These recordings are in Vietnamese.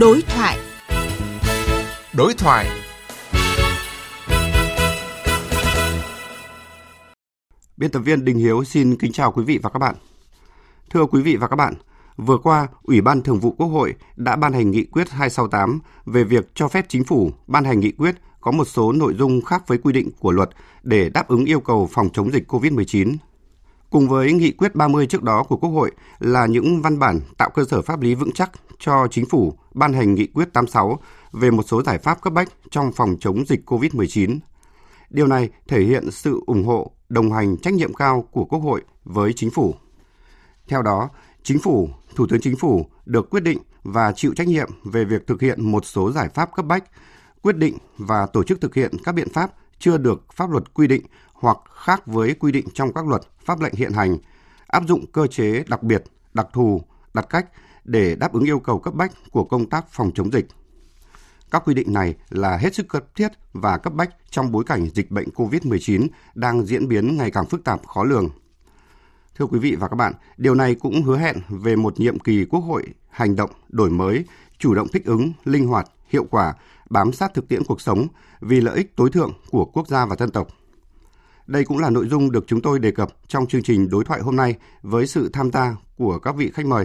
Đối thoại. Đối thoại. Biên tập viên Đình Hiếu xin kính chào quý vị và các bạn. Thưa quý vị và các bạn, vừa qua, Ủy ban Thường vụ Quốc hội đã ban hành nghị quyết 268 về việc cho phép chính phủ ban hành nghị quyết có một số nội dung khác với quy định của luật để đáp ứng yêu cầu phòng chống dịch COVID-19 cùng với nghị quyết 30 trước đó của Quốc hội là những văn bản tạo cơ sở pháp lý vững chắc cho chính phủ ban hành nghị quyết 86 về một số giải pháp cấp bách trong phòng chống dịch COVID-19. Điều này thể hiện sự ủng hộ, đồng hành trách nhiệm cao của Quốc hội với chính phủ. Theo đó, chính phủ, Thủ tướng Chính phủ được quyết định và chịu trách nhiệm về việc thực hiện một số giải pháp cấp bách, quyết định và tổ chức thực hiện các biện pháp chưa được pháp luật quy định hoặc khác với quy định trong các luật, pháp lệnh hiện hành, áp dụng cơ chế đặc biệt, đặc thù, đặt cách để đáp ứng yêu cầu cấp bách của công tác phòng chống dịch. Các quy định này là hết sức cấp thiết và cấp bách trong bối cảnh dịch bệnh COVID-19 đang diễn biến ngày càng phức tạp khó lường. Thưa quý vị và các bạn, điều này cũng hứa hẹn về một nhiệm kỳ Quốc hội hành động, đổi mới, chủ động thích ứng, linh hoạt, hiệu quả, bám sát thực tiễn cuộc sống vì lợi ích tối thượng của quốc gia và dân tộc. Đây cũng là nội dung được chúng tôi đề cập trong chương trình đối thoại hôm nay với sự tham gia của các vị khách mời.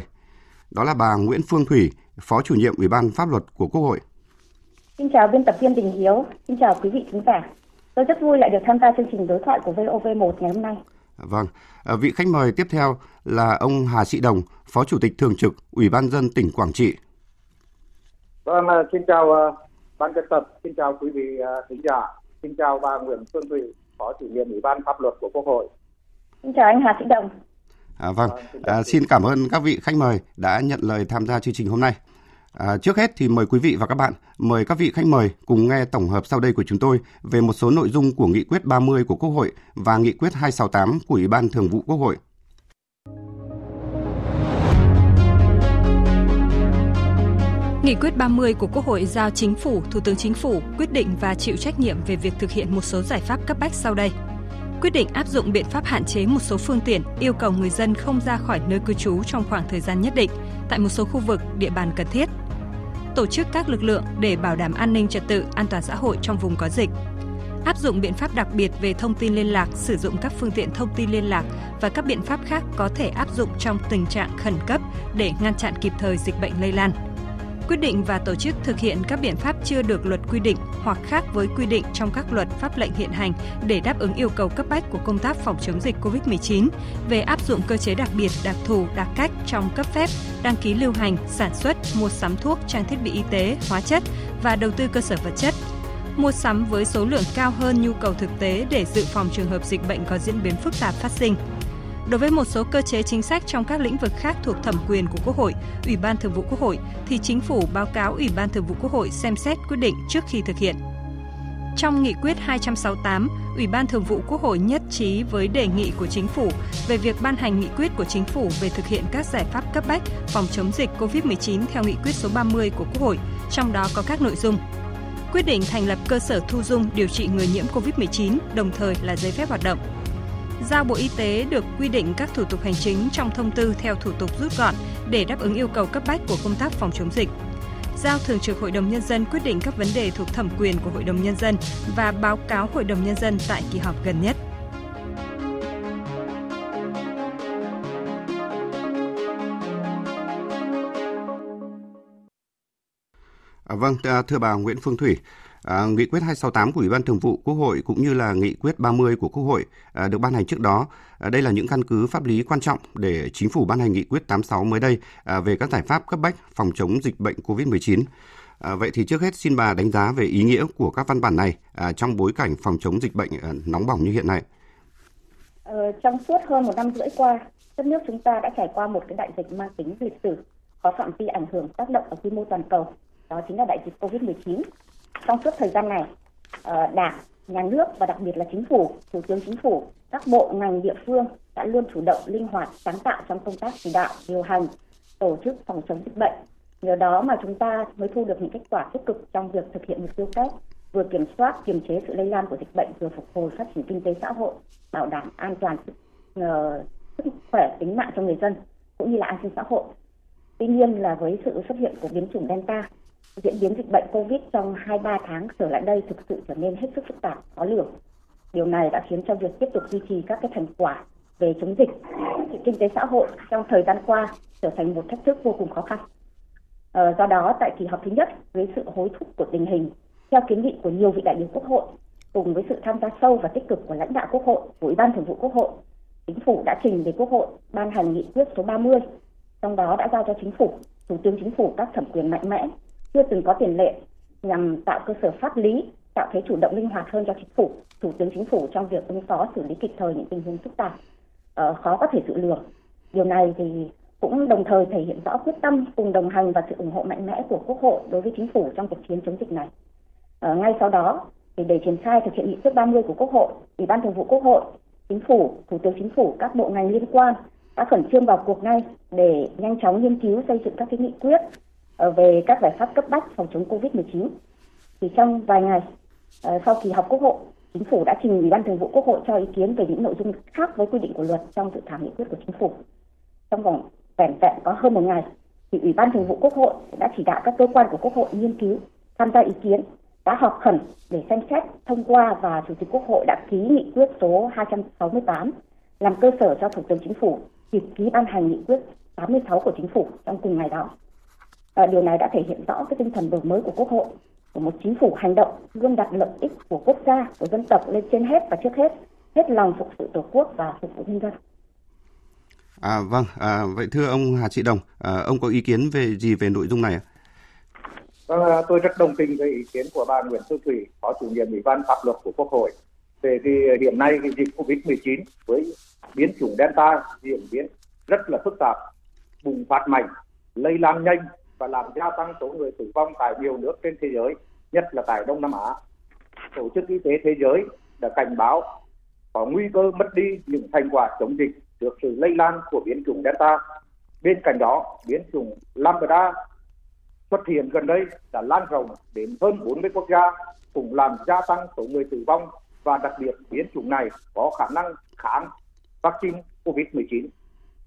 Đó là bà Nguyễn Phương Thủy, Phó chủ nhiệm Ủy ban Pháp luật của Quốc hội. Xin chào biên tập viên Đình Hiếu, xin chào quý vị khán giả. Tôi rất vui lại được tham gia chương trình đối thoại của VOV1 ngày hôm nay. Vâng, à, vị khách mời tiếp theo là ông Hà Sĩ Đồng, Phó Chủ tịch Thường trực Ủy ban dân tỉnh Quảng Trị. Vâng, à, xin chào uh, ban biên tập, xin chào quý vị khán giả, xin chào bà Nguyễn Phương Thủy, Phó chủ nhiệm Ủy ban pháp luật của Quốc hội. Xin chào anh Hà Sĩ Đồng. À, vâng, à, xin cảm ơn các vị khách mời đã nhận lời tham gia chương trình hôm nay. À, trước hết thì mời quý vị và các bạn, mời các vị khách mời cùng nghe tổng hợp sau đây của chúng tôi về một số nội dung của Nghị quyết 30 của Quốc hội và Nghị quyết 268 của Ủy ban Thường vụ Quốc hội. Nghị quyết 30 của Quốc hội giao Chính phủ, Thủ tướng Chính phủ quyết định và chịu trách nhiệm về việc thực hiện một số giải pháp cấp bách sau đây. Quyết định áp dụng biện pháp hạn chế một số phương tiện, yêu cầu người dân không ra khỏi nơi cư trú trong khoảng thời gian nhất định tại một số khu vực, địa bàn cần thiết. Tổ chức các lực lượng để bảo đảm an ninh trật tự, an toàn xã hội trong vùng có dịch. Áp dụng biện pháp đặc biệt về thông tin liên lạc, sử dụng các phương tiện thông tin liên lạc và các biện pháp khác có thể áp dụng trong tình trạng khẩn cấp để ngăn chặn kịp thời dịch bệnh lây lan quyết định và tổ chức thực hiện các biện pháp chưa được luật quy định hoặc khác với quy định trong các luật pháp lệnh hiện hành để đáp ứng yêu cầu cấp bách của công tác phòng chống dịch COVID-19 về áp dụng cơ chế đặc biệt, đặc thù, đặc cách trong cấp phép, đăng ký lưu hành, sản xuất, mua sắm thuốc, trang thiết bị y tế, hóa chất và đầu tư cơ sở vật chất mua sắm với số lượng cao hơn nhu cầu thực tế để dự phòng trường hợp dịch bệnh có diễn biến phức tạp phát sinh. Đối với một số cơ chế chính sách trong các lĩnh vực khác thuộc thẩm quyền của Quốc hội, Ủy ban Thường vụ Quốc hội thì chính phủ báo cáo Ủy ban Thường vụ Quốc hội xem xét quyết định trước khi thực hiện. Trong nghị quyết 268, Ủy ban Thường vụ Quốc hội nhất trí với đề nghị của chính phủ về việc ban hành nghị quyết của chính phủ về thực hiện các giải pháp cấp bách phòng chống dịch COVID-19 theo nghị quyết số 30 của Quốc hội, trong đó có các nội dung quyết định thành lập cơ sở thu dung điều trị người nhiễm COVID-19, đồng thời là giấy phép hoạt động giao Bộ Y tế được quy định các thủ tục hành chính trong thông tư theo thủ tục rút gọn để đáp ứng yêu cầu cấp bách của công tác phòng chống dịch. Giao Thường trực Hội đồng Nhân dân quyết định các vấn đề thuộc thẩm quyền của Hội đồng Nhân dân và báo cáo Hội đồng Nhân dân tại kỳ họp gần nhất. À, vâng, à, thưa bà Nguyễn Phương Thủy, À, nghị quyết 268 của Ủy ban Thường vụ Quốc hội cũng như là nghị quyết 30 của Quốc hội à, được ban hành trước đó. À, đây là những căn cứ pháp lý quan trọng để chính phủ ban hành nghị quyết 86 mới đây à, về các giải pháp cấp bách phòng chống dịch bệnh COVID-19. À, vậy thì trước hết xin bà đánh giá về ý nghĩa của các văn bản này à, trong bối cảnh phòng chống dịch bệnh à, nóng bỏng như hiện nay. Ờ, trong suốt hơn một năm rưỡi qua, đất nước chúng ta đã trải qua một cái đại dịch mang tính lịch sử, có phạm vi ảnh hưởng tác động ở quy mô toàn cầu. Đó chính là đại dịch COVID-19 trong suốt thời gian này ờ, đảng nhà nước và đặc biệt là chính phủ thủ tướng chính phủ các bộ ngành địa phương đã luôn chủ động linh hoạt sáng tạo trong công tác chỉ đạo điều hành tổ chức phòng chống dịch bệnh. Nhờ đó mà chúng ta mới thu được những kết quả tích cực trong việc thực hiện mục tiêu kép vừa kiểm soát kiềm chế sự lây lan của dịch bệnh vừa phục hồi phát triển kinh tế xã hội bảo đảm an toàn uh, sức khỏe tính mạng cho người dân cũng như là an sinh xã hội. Tuy nhiên là với sự xuất hiện của biến chủng delta Diễn biến dịch bệnh Covid trong 2-3 tháng trở lại đây thực sự trở nên hết sức phức tạp, khó lường. Điều này đã khiến cho việc tiếp tục duy trì các cái thành quả về chống dịch, kinh tế xã hội trong thời gian qua trở thành một thách thức vô cùng khó khăn. Ờ, do đó, tại kỳ họp thứ nhất, với sự hối thúc của tình hình, theo kiến nghị của nhiều vị đại biểu Quốc hội, cùng với sự tham gia sâu và tích cực của lãnh đạo Quốc hội, của Ủy ban Thường vụ Quốc hội, Chính phủ đã trình về Quốc hội ban hành nghị quyết số 30, trong đó đã giao cho Chính phủ, Thủ tướng Chính phủ các thẩm quyền mạnh mẽ, chưa từng có tiền lệ nhằm tạo cơ sở pháp lý, tạo thế chủ động linh hoạt hơn cho Chính phủ, Thủ tướng Chính phủ trong việc ứng phó xử lý kịp thời những tình huống phức tạp, uh, khó có thể dự lường. Điều này thì cũng đồng thời thể hiện rõ quyết tâm cùng đồng hành và sự ủng hộ mạnh mẽ của Quốc hội đối với Chính phủ trong cuộc chiến chống dịch này. Uh, ngay sau đó, thì để triển khai thực hiện nghị quyết 30 của Quốc hội, Ủy ban Thường vụ Quốc hội chính phủ, thủ tướng chính phủ, các bộ ngành liên quan đã khẩn trương vào cuộc ngay để nhanh chóng nghiên cứu xây dựng các cái nghị quyết Ờ, về các giải pháp cấp bách phòng chống Covid-19. Thì trong vài ngày ờ, sau kỳ họp Quốc hội, chính phủ đã trình Ủy ban Thường vụ Quốc hội cho ý kiến về những nội dung khác với quy định của luật trong dự thảo nghị quyết của chính phủ. Trong vòng vẻn vẹn có hơn một ngày, thì Ủy ban Thường vụ Quốc hội đã chỉ đạo các cơ quan của Quốc hội nghiên cứu, tham gia ý kiến đã họp khẩn để xem xét thông qua và Chủ tịch Quốc hội đã ký nghị quyết số 268 làm cơ sở cho Thủ tướng Chính phủ kịp ký ban hành nghị quyết 86 của Chính phủ trong cùng ngày đó. À, điều này đã thể hiện rõ cái tinh thần đổi mới của Quốc hội, của một chính phủ hành động luôn đặt lợi ích của quốc gia, của dân tộc lên trên hết và trước hết, hết lòng phục sự Tổ quốc và phục vụ nhân dân. À, vâng, à, vậy thưa ông Hà Trị Đồng, à, ông có ý kiến về gì về nội dung này ạ? Vâng, tôi rất đồng tình với ý kiến của bà Nguyễn Thu Thủy, Phó chủ nhiệm Ủy ban pháp luật của Quốc hội về cái hiện nay cái dịch Covid-19 với biến chủng Delta diễn biến rất là phức tạp, bùng phát mạnh, lây lan nhanh và làm gia tăng số người tử vong tại nhiều nước trên thế giới, nhất là tại Đông Nam Á. Tổ chức Y tế Thế giới đã cảnh báo có nguy cơ mất đi những thành quả chống dịch trước sự lây lan của biến chủng Delta. Bên cạnh đó, biến chủng Lambda xuất hiện gần đây đã lan rộng đến hơn 40 quốc gia, cũng làm gia tăng số người tử vong và đặc biệt biến chủng này có khả năng kháng vaccine COVID-19.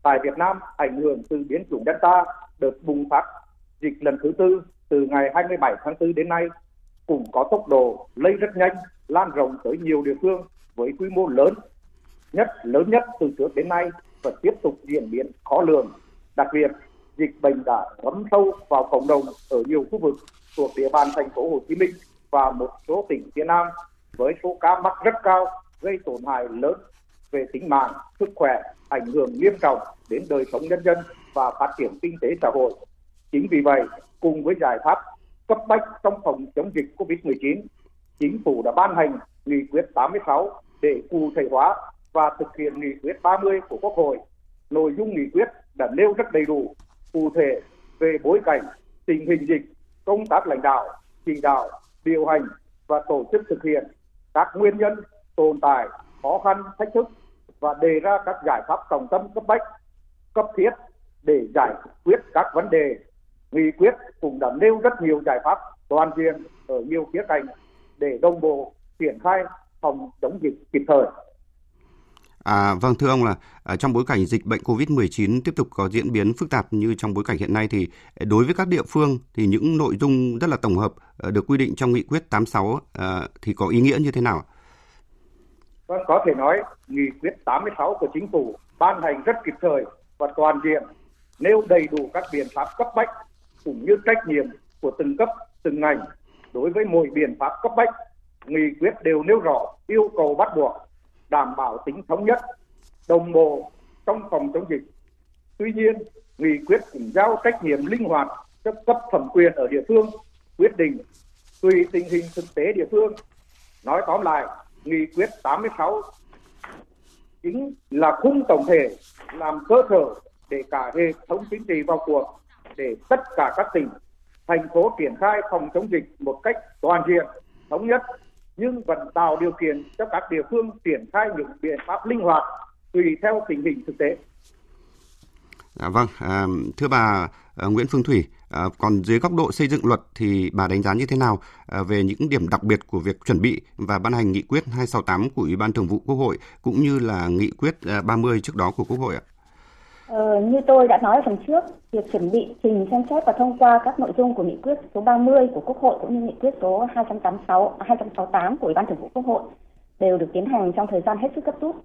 Tại Việt Nam, ảnh hưởng từ biến chủng Delta đợt bùng phát dịch lần thứ tư từ ngày 27 tháng 4 đến nay cũng có tốc độ lây rất nhanh, lan rộng tới nhiều địa phương với quy mô lớn nhất lớn nhất từ trước đến nay và tiếp tục diễn biến khó lường. Đặc biệt, dịch bệnh đã ngấm sâu vào cộng đồng ở nhiều khu vực thuộc địa bàn thành phố Hồ Chí Minh và một số tỉnh phía Nam với số ca mắc rất cao gây tổn hại lớn về tính mạng, sức khỏe, ảnh hưởng nghiêm trọng đến đời sống nhân dân và phát triển kinh tế xã hội. Chính vì vậy, cùng với giải pháp cấp bách trong phòng chống dịch COVID-19, chính phủ đã ban hành nghị quyết 86 để cụ thể hóa và thực hiện nghị quyết 30 của Quốc hội. Nội dung nghị quyết đã nêu rất đầy đủ cụ thể về bối cảnh, tình hình dịch, công tác lãnh đạo, chỉ đạo, điều hành và tổ chức thực hiện các nguyên nhân tồn tại, khó khăn, thách thức và đề ra các giải pháp trọng tâm cấp bách, cấp thiết để giải quyết các vấn đề. Nghị quyết cũng đã nêu rất nhiều giải pháp toàn diện ở nhiều khía cạnh để đồng bộ triển khai phòng chống dịch kịp thời. À, vâng thưa ông là à, trong bối cảnh dịch bệnh COVID-19 tiếp tục có diễn biến phức tạp như trong bối cảnh hiện nay thì đối với các địa phương thì những nội dung rất là tổng hợp à, được quy định trong nghị quyết 86 à, thì có ý nghĩa như thế nào? Vâng, có thể nói nghị quyết 86 của chính phủ ban hành rất kịp thời và toàn diện, nêu đầy đủ các biện pháp cấp bách cũng như trách nhiệm của từng cấp, từng ngành đối với mỗi biện pháp cấp bách. Nghị quyết đều nêu rõ yêu cầu bắt buộc đảm bảo tính thống nhất, đồng bộ trong phòng chống dịch. Tuy nhiên, nghị quyết cũng giao trách nhiệm linh hoạt cho cấp thẩm quyền ở địa phương quyết định tùy tình hình thực tế địa phương. Nói tóm lại, nghị quyết 86 chính là khung tổng thể làm cơ sở để cả hệ thống chính trị vào cuộc để tất cả các tỉnh thành phố triển khai phòng chống dịch một cách toàn diện thống nhất nhưng vẫn tạo điều kiện cho các địa phương triển khai những biện pháp linh hoạt tùy theo tình hình thực tế. À, vâng, à, thưa bà à, Nguyễn Phương Thủy, à, còn dưới góc độ xây dựng luật thì bà đánh giá như thế nào à, về những điểm đặc biệt của việc chuẩn bị và ban hành nghị quyết 268 của Ủy ban Thường vụ Quốc hội cũng như là nghị quyết à, 30 trước đó của Quốc hội ạ? Ờ, như tôi đã nói ở phần trước, việc chuẩn bị trình xem xét và thông qua các nội dung của nghị quyết số 30 của Quốc hội cũng như nghị quyết số 286 268 của Ủy ban Thường vụ Quốc hội đều được tiến hành trong thời gian hết sức cấp rút.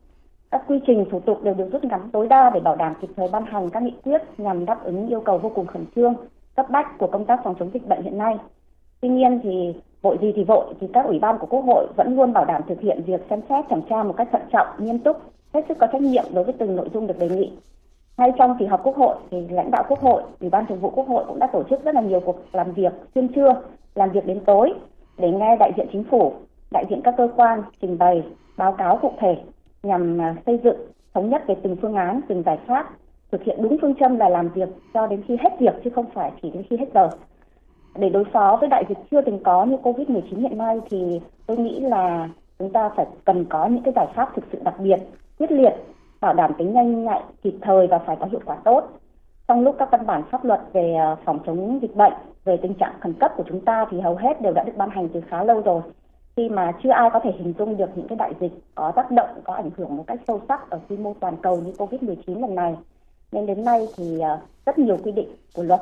Các quy trình thủ tục đều được rút ngắn tối đa để bảo đảm kịp thời ban hành các nghị quyết nhằm đáp ứng yêu cầu vô cùng khẩn trương, cấp bách của công tác phòng chống dịch bệnh hiện nay. Tuy nhiên thì vội gì thì vội thì các ủy ban của Quốc hội vẫn luôn bảo đảm thực hiện việc xem xét thẩm tra một cách thận trọng, nghiêm túc, hết sức có trách nhiệm đối với từng nội dung được đề nghị ngay trong kỳ họp quốc hội thì lãnh đạo quốc hội ủy ban thường vụ quốc hội cũng đã tổ chức rất là nhiều cuộc làm việc xuyên trưa làm việc đến tối để nghe đại diện chính phủ đại diện các cơ quan trình bày báo cáo cụ thể nhằm à, xây dựng thống nhất về từng phương án từng giải pháp thực hiện đúng phương châm là làm việc cho đến khi hết việc chứ không phải chỉ đến khi hết giờ. Để đối phó với đại dịch chưa từng có như Covid-19 hiện nay thì tôi nghĩ là chúng ta phải cần có những cái giải pháp thực sự đặc biệt, quyết liệt bảo đảm tính nhanh nhạy, kịp thời và phải có hiệu quả tốt. Trong lúc các văn bản pháp luật về ờ, phòng chống dịch bệnh, về tình trạng khẩn cấp của chúng ta thì hầu hết đều đã được ban hành từ khá lâu rồi. Khi mà chưa ai có thể hình dung được những cái đại dịch có tác động, có ảnh hưởng một cách sâu sắc ở quy mô toàn cầu như Covid-19 lần này. Nên đến nay thì ờ, rất nhiều quy định của luật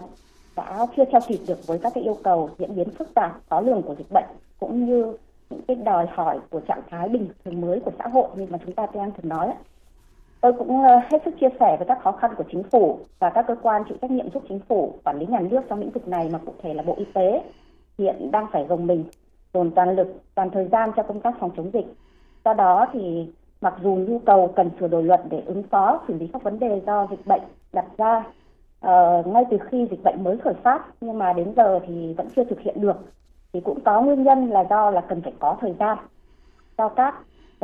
đã chưa theo kịp được với các cái yêu cầu diễn biến phức tạp, khó lường của dịch bệnh cũng như những cái đòi hỏi của trạng thái bình thường mới của xã hội như mà chúng ta đang thường nói. Tôi cũng ờ, hết sức chia sẻ với các khó khăn của chính phủ và các cơ quan chịu trách nhiệm giúp chính phủ quản lý nhà nước trong lĩnh vực này mà cụ thể là Bộ Y tế hiện đang phải gồng mình dồn toàn lực, toàn thời gian cho công tác phòng chống dịch. Do đó thì mặc dù nhu cầu cần sửa đổi luật để ứng phó xử lý các vấn đề do dịch bệnh đặt ra uh, ngay từ khi dịch bệnh mới khởi phát nhưng mà đến giờ thì vẫn chưa thực hiện được thì cũng có nguyên nhân là do là cần phải có thời gian cho các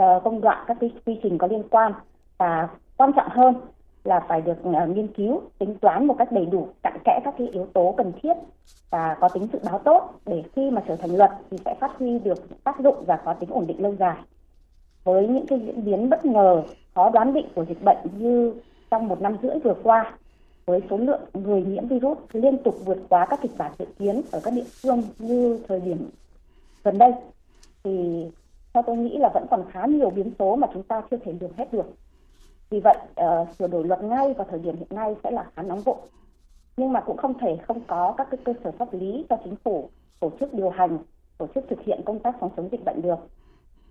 uh, công đoạn các cái quy trình có liên quan và quan trọng hơn là phải được uh, nghiên cứu tính toán một cách đầy đủ cặn kẽ các cái yếu tố cần thiết và có tính dự báo tốt để khi mà trở thành luật thì sẽ phát huy được tác dụng và có tính ổn định lâu dài. Với những cái diễn biến bất ngờ khó đoán định của dịch bệnh như trong một năm rưỡi vừa qua với số lượng người nhiễm virus liên tục vượt quá các kịch bản dự kiến ở các địa phương như thời điểm gần đây thì theo tôi nghĩ là vẫn còn khá nhiều biến số mà chúng ta chưa thể lường hết được vì vậy uh, sửa đổi luật ngay vào thời điểm hiện nay sẽ là khá nóng vội. Nhưng mà cũng không thể không có các cái cơ sở pháp lý cho chính phủ tổ chức điều hành tổ chức thực hiện công tác phòng chống dịch bệnh được.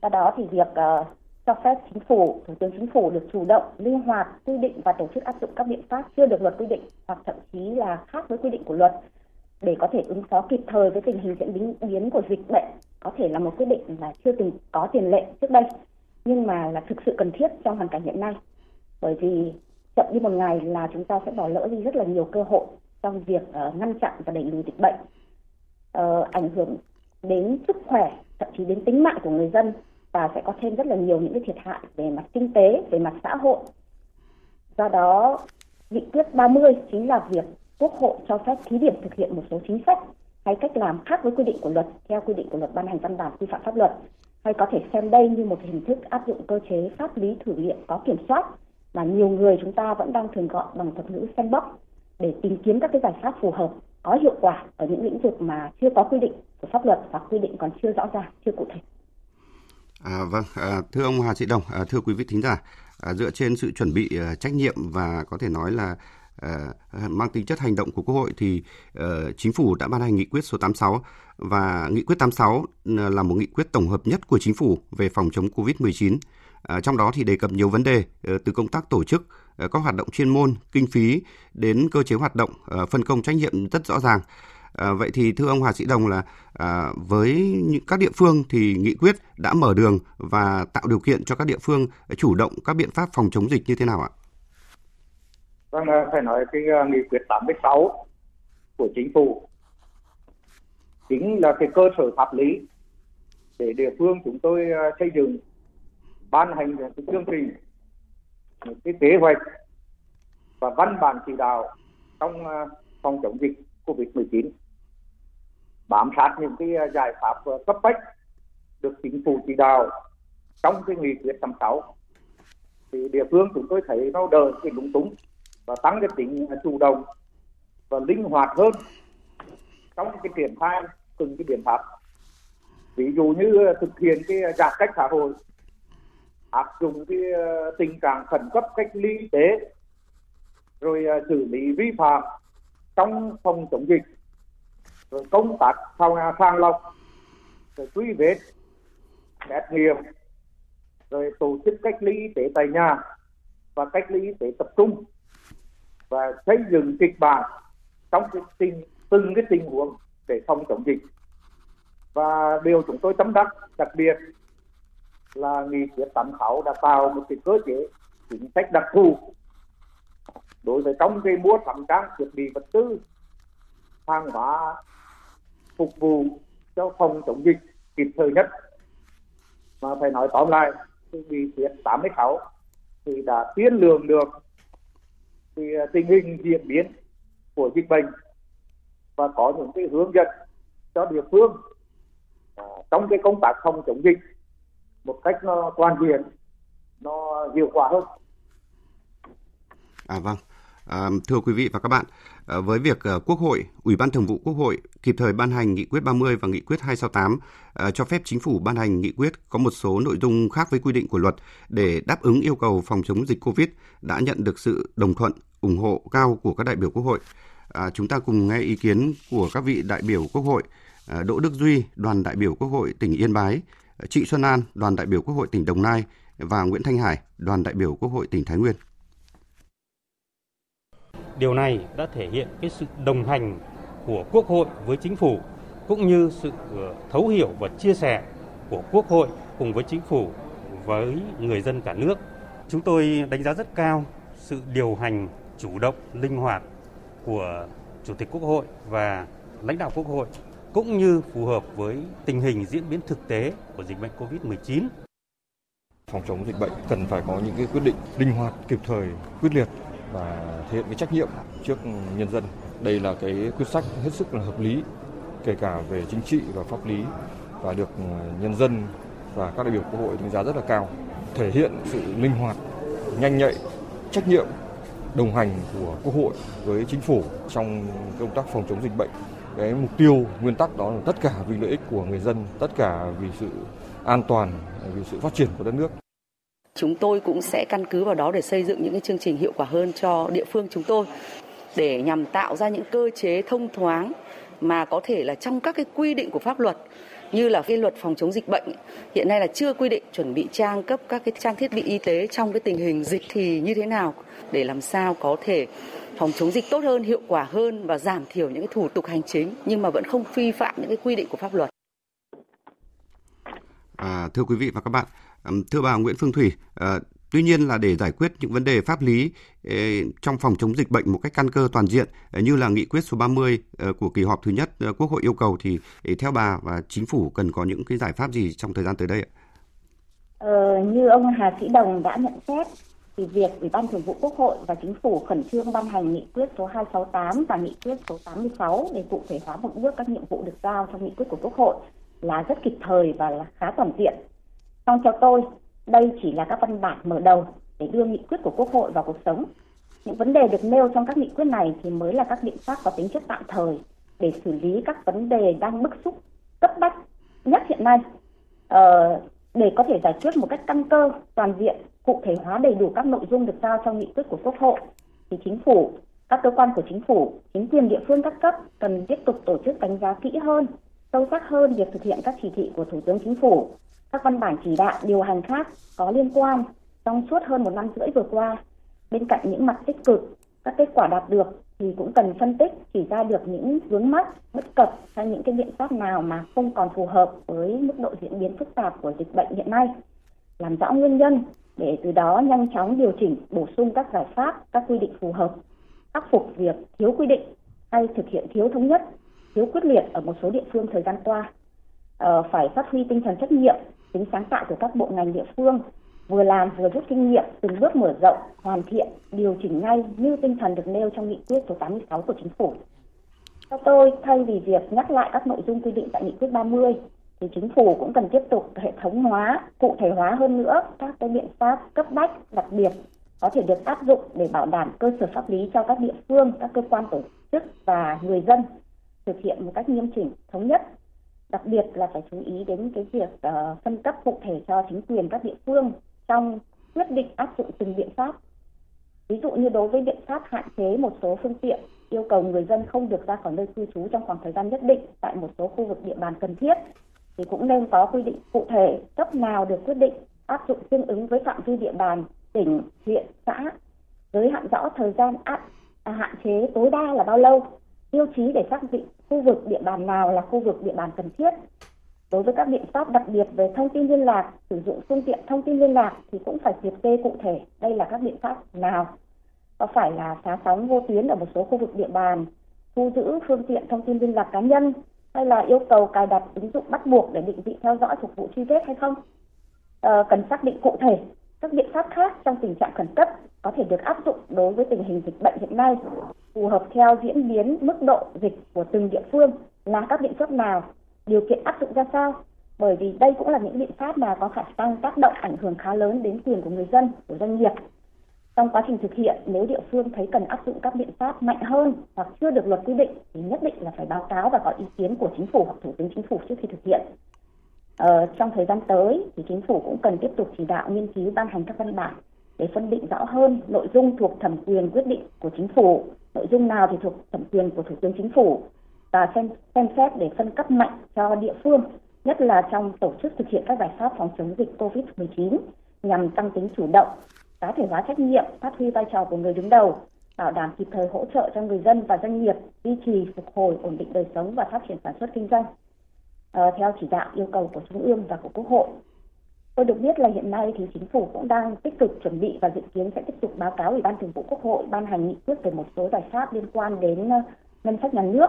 Do đó thì việc uh, cho phép chính phủ thủ tướng chính phủ được chủ động linh hoạt quy định và tổ chức áp dụng các biện pháp chưa được luật quy định hoặc thậm chí là khác với quy định của luật để có thể ứng phó kịp thời với tình hình diễn biến biến của dịch bệnh. Có thể là một quyết định là chưa từng có tiền lệ trước đây nhưng mà là thực sự cần thiết trong hoàn cảnh hiện nay bởi vì chậm đi một ngày là chúng ta sẽ bỏ lỡ đi rất là nhiều cơ hội trong việc uh, ngăn chặn và đẩy lùi dịch bệnh. Uh, ảnh hưởng đến sức khỏe thậm chí đến tính mạng của người dân và sẽ có thêm rất là nhiều những cái thiệt hại về mặt kinh tế về mặt xã hội. Do đó nghị quyết 30 chính là việc quốc hội cho phép thí điểm thực hiện một số chính sách hay cách làm khác với quy định của luật theo quy định của luật ban hành văn bản quy phạm pháp luật. Hay có thể xem đây như một hình thức áp dụng cơ chế pháp lý thử nghiệm có kiểm soát mà nhiều người chúng ta vẫn đang thường gọi bằng thuật ngữ sandbox để tìm kiếm các cái giải pháp phù hợp có hiệu quả ở những lĩnh vực mà chưa có quy định của pháp luật và quy định còn chưa rõ ràng chưa cụ thể À, vâng, à, thưa ông Hà Sĩ Đồng, à, thưa quý vị thính giả, à, dựa trên sự chuẩn bị à, trách nhiệm và có thể nói là à, mang tính chất hành động của Quốc hội thì à, chính phủ đã ban hành nghị quyết số 86 và nghị quyết 86 là một nghị quyết tổng hợp nhất của chính phủ về phòng chống Covid-19. À, trong đó thì đề cập nhiều vấn đề ờ, từ công tác tổ chức, ờ, các hoạt động chuyên môn, kinh phí đến cơ chế hoạt động, phân công trách nhiệm rất rõ ràng. À, vậy thì thưa ông Hà Sĩ Đồng là à, với những các địa phương thì nghị quyết đã mở đường và tạo điều kiện cho các địa phương chủ động các biện pháp phòng chống dịch như thế nào ạ? Vâng, phải nói cái nghị quyết 86 của chính phủ chính là cái cơ sở pháp lý để địa phương chúng tôi xây dựng ban hành cái chương trình cái kế hoạch và văn bản chỉ đạo trong à, phòng chống dịch Covid-19 bám sát những cái à, giải pháp à, cấp bách được chính phủ chỉ đạo trong cái nghị quyết 86 thì địa phương chúng tôi thấy nó đời cái lúng túng và tăng cái tính chủ động và linh hoạt hơn trong cái triển khai từng cái biện pháp. Ví dụ như thực hiện cái giãn cách xã hội áp dụng cái ờ, tình trạng khẩn cấp cách ly y tế, rồi ờ, xử lý vi phạm trong phòng chống dịch, rồi công tác sau sàng lọc, rồi truy vết, xét nghiệm, rồi tổ chức cách ly y tế tại nhà và cách ly y tế tập trung và xây dựng kịch bản trong cái tình, từng cái tình huống để phòng chống dịch. Và điều chúng tôi tâm đắc đặc biệt là nghị quyết 86 đã tạo một cái cơ chế chính sách đặc thù đối với trong cái mua sắm trang thiết bị vật tư hàng hóa phục vụ cho phòng chống dịch kịp thời nhất. Mà phải nói tóm lại cái nghị quyết 86 thì đã tiên lượng được thì à, tình hình diễn biến của dịch bệnh và có những cái hướng dẫn cho địa phương à, trong cái công tác phòng chống dịch một cách nó toàn diện nó hiệu quả hơn. À vâng. À, thưa quý vị và các bạn, à, với việc à, Quốc hội, Ủy ban Thường vụ Quốc hội kịp thời ban hành nghị quyết 30 và nghị quyết 268 à, cho phép chính phủ ban hành nghị quyết có một số nội dung khác với quy định của luật để đáp ứng yêu cầu phòng chống dịch Covid đã nhận được sự đồng thuận, ủng hộ cao của các đại biểu Quốc hội. À, chúng ta cùng nghe ý kiến của các vị đại biểu Quốc hội. À, Đỗ Đức Duy, đoàn đại biểu Quốc hội tỉnh Yên Bái, Trịnh Xuân An, đoàn đại biểu Quốc hội tỉnh Đồng Nai và Nguyễn Thanh Hải, đoàn đại biểu Quốc hội tỉnh Thái Nguyên. Điều này đã thể hiện cái sự đồng hành của Quốc hội với chính phủ cũng như sự ờ, thấu hiểu và chia sẻ của Quốc hội cùng với chính phủ với người dân cả nước. Chúng tôi đánh giá rất cao sự điều hành chủ động, linh hoạt của Chủ tịch Quốc hội và lãnh đạo Quốc hội cũng như phù hợp với tình hình diễn biến thực tế của dịch bệnh COVID-19. Phòng chống dịch bệnh cần phải có những cái quyết định linh hoạt, kịp thời, quyết liệt và thể hiện cái trách nhiệm trước nhân dân. Đây là cái quyết sách hết sức là hợp lý, kể cả về chính trị và pháp lý và được nhân dân và các đại biểu quốc hội đánh giá rất là cao. Thể hiện sự linh hoạt, nhanh nhạy, trách nhiệm đồng hành của Quốc hội với chính phủ trong công tác phòng chống dịch bệnh. Cái mục tiêu, nguyên tắc đó là tất cả vì lợi ích của người dân, tất cả vì sự an toàn, vì sự phát triển của đất nước. Chúng tôi cũng sẽ căn cứ vào đó để xây dựng những cái chương trình hiệu quả hơn cho địa phương chúng tôi để nhằm tạo ra những cơ chế thông thoáng mà có thể là trong các cái quy định của pháp luật như là cái luật phòng chống dịch bệnh hiện nay là chưa quy định chuẩn bị trang cấp các cái trang thiết bị y tế trong cái tình hình dịch thì như thế nào để làm sao có thể phòng chống dịch tốt hơn, hiệu quả hơn và giảm thiểu những cái thủ tục hành chính nhưng mà vẫn không vi phạm những cái quy định của pháp luật. À, thưa quý vị và các bạn, thưa bà Nguyễn Phương Thủy, à, Tuy nhiên là để giải quyết những vấn đề pháp lý trong phòng chống dịch bệnh một cách căn cơ toàn diện như là nghị quyết số 30 ờ, của kỳ họp thứ nhất ờ, Quốc hội yêu cầu thì theo bà và chính phủ cần có những cái giải pháp gì trong thời gian tới đây ạ? Ờ, như ông Hà Sĩ Đồng đã nhận xét thì việc Ủy ban Thường vụ Quốc hội và Chính phủ khẩn trương ban hành nghị quyết số 268 và nghị quyết số 86 để cụ thể hóa một bước các nhiệm vụ được giao trong nghị quyết của Quốc hội là rất kịp thời và là khá toàn diện. song cho tôi, đây chỉ là các văn bản mở đầu để đưa nghị quyết của Quốc hội vào cuộc sống. Những vấn đề được nêu trong các nghị quyết này thì mới là các biện pháp có tính chất tạm thời để xử lý các vấn đề đang bức xúc cấp bách nhất hiện nay ờ, để có thể giải quyết một cách căn cơ toàn diện cụ thể hóa đầy đủ các nội dung được giao trong nghị quyết của Quốc hội thì chính phủ các cơ quan của chính phủ chính quyền địa phương các cấp cần tiếp tục tổ chức đánh giá kỹ hơn sâu sắc hơn việc thực hiện các chỉ thị của Thủ tướng Chính phủ các văn bản chỉ đạo điều hành khác có liên quan trong suốt hơn một năm rưỡi vừa qua. Bên cạnh những mặt tích cực, các kết quả đạt được thì cũng cần phân tích chỉ ra được những vướng mắc, bất cập hay những cái biện pháp nào mà không còn phù hợp với mức độ diễn biến phức tạp của dịch bệnh hiện nay. Làm rõ nguyên nhân để từ đó nhanh chóng điều chỉnh, bổ sung các giải pháp, các quy định phù hợp, khắc phục việc thiếu quy định hay thực hiện thiếu thống nhất, thiếu quyết liệt ở một số địa phương thời gian qua. Ờ, phải phát huy tinh thần trách nhiệm tính sáng tạo của các bộ ngành địa phương vừa làm vừa rút kinh nghiệm từng bước mở rộng hoàn thiện điều chỉnh ngay như tinh thần được nêu trong nghị quyết số 86 của chính phủ theo tôi thay vì việc nhắc lại các nội dung quy định tại nghị quyết 30 thì chính phủ cũng cần tiếp tục hệ thống hóa cụ thể hóa hơn nữa các cái biện pháp cấp bách đặc biệt có thể được áp dụng để bảo đảm cơ sở pháp lý cho các địa phương các cơ quan tổ chức và người dân thực hiện một cách nghiêm chỉnh thống nhất. Đặc biệt là phải chú ý đến cái việc uh, phân cấp cụ thể cho chính quyền các địa phương trong quyết định áp dụng từng biện pháp. Ví dụ như đối với biện pháp hạn chế một số phương tiện yêu cầu người dân không được ra khỏi nơi cư trú trong khoảng thời gian nhất định tại một số khu vực địa bàn cần thiết thì cũng nên có quy định cụ thể cấp nào được quyết định áp dụng tương ứng với phạm vi địa bàn tỉnh, huyện, xã, giới hạn rõ thời gian áp, à, hạn chế tối đa là bao lâu, tiêu chí để xác định khu vực địa bàn nào là khu vực địa bàn cần thiết. Đối với các biện pháp đặc biệt về thông tin liên lạc, sử dụng phương tiện thông tin liên lạc thì cũng phải liệt kê cụ thể đây là các biện pháp nào. Có phải là phá sóng vô tuyến ở một số khu vực địa bàn, thu giữ phương tiện thông tin liên lạc cá nhân hay là yêu cầu cài đặt ứng dụng bắt buộc để định vị theo dõi phục vụ truy vết hay không? À, cần xác định cụ thể các biện pháp khác trong tình trạng khẩn cấp có thể được áp dụng đối với tình hình dịch bệnh hiện nay phù hợp theo diễn biến mức độ dịch của từng địa phương là các biện pháp nào điều kiện áp dụng ra sao bởi vì đây cũng là những biện pháp mà có khả năng tác động ảnh hưởng khá lớn đến quyền của người dân của doanh nghiệp trong quá trình thực hiện nếu địa phương thấy cần áp dụng các biện pháp mạnh hơn hoặc chưa được luật quy định thì nhất định là phải báo cáo và có ý kiến của chính phủ hoặc thủ tướng chính phủ trước khi thực hiện. Ờ, trong thời gian tới thì chính phủ cũng cần tiếp tục chỉ đạo nghiên cứu ban hành các văn bản để phân định rõ hơn nội dung thuộc thẩm quyền quyết định của chính phủ, nội dung nào thì thuộc thẩm quyền của thủ tướng chính phủ và xem xem xét để phân cấp mạnh cho địa phương, nhất là trong tổ chức thực hiện các giải pháp phòng chống dịch COVID-19 nhằm tăng tính chủ động, cá thể hóa trách nhiệm, phát huy vai trò của người đứng đầu, bảo đảm kịp thời hỗ trợ cho người dân và doanh nghiệp duy trì phục hồi ổn định đời sống và phát triển sản xuất kinh doanh à, theo chỉ đạo yêu cầu của Trung ương và của Quốc hội. Tôi được biết là hiện nay thì chính phủ cũng đang tích cực chuẩn bị và dự kiến sẽ tiếp tục báo cáo Ủy ban Thường vụ Quốc hội ban hành nghị quyết về một số giải pháp liên quan đến ờ, ngân sách nhà nước,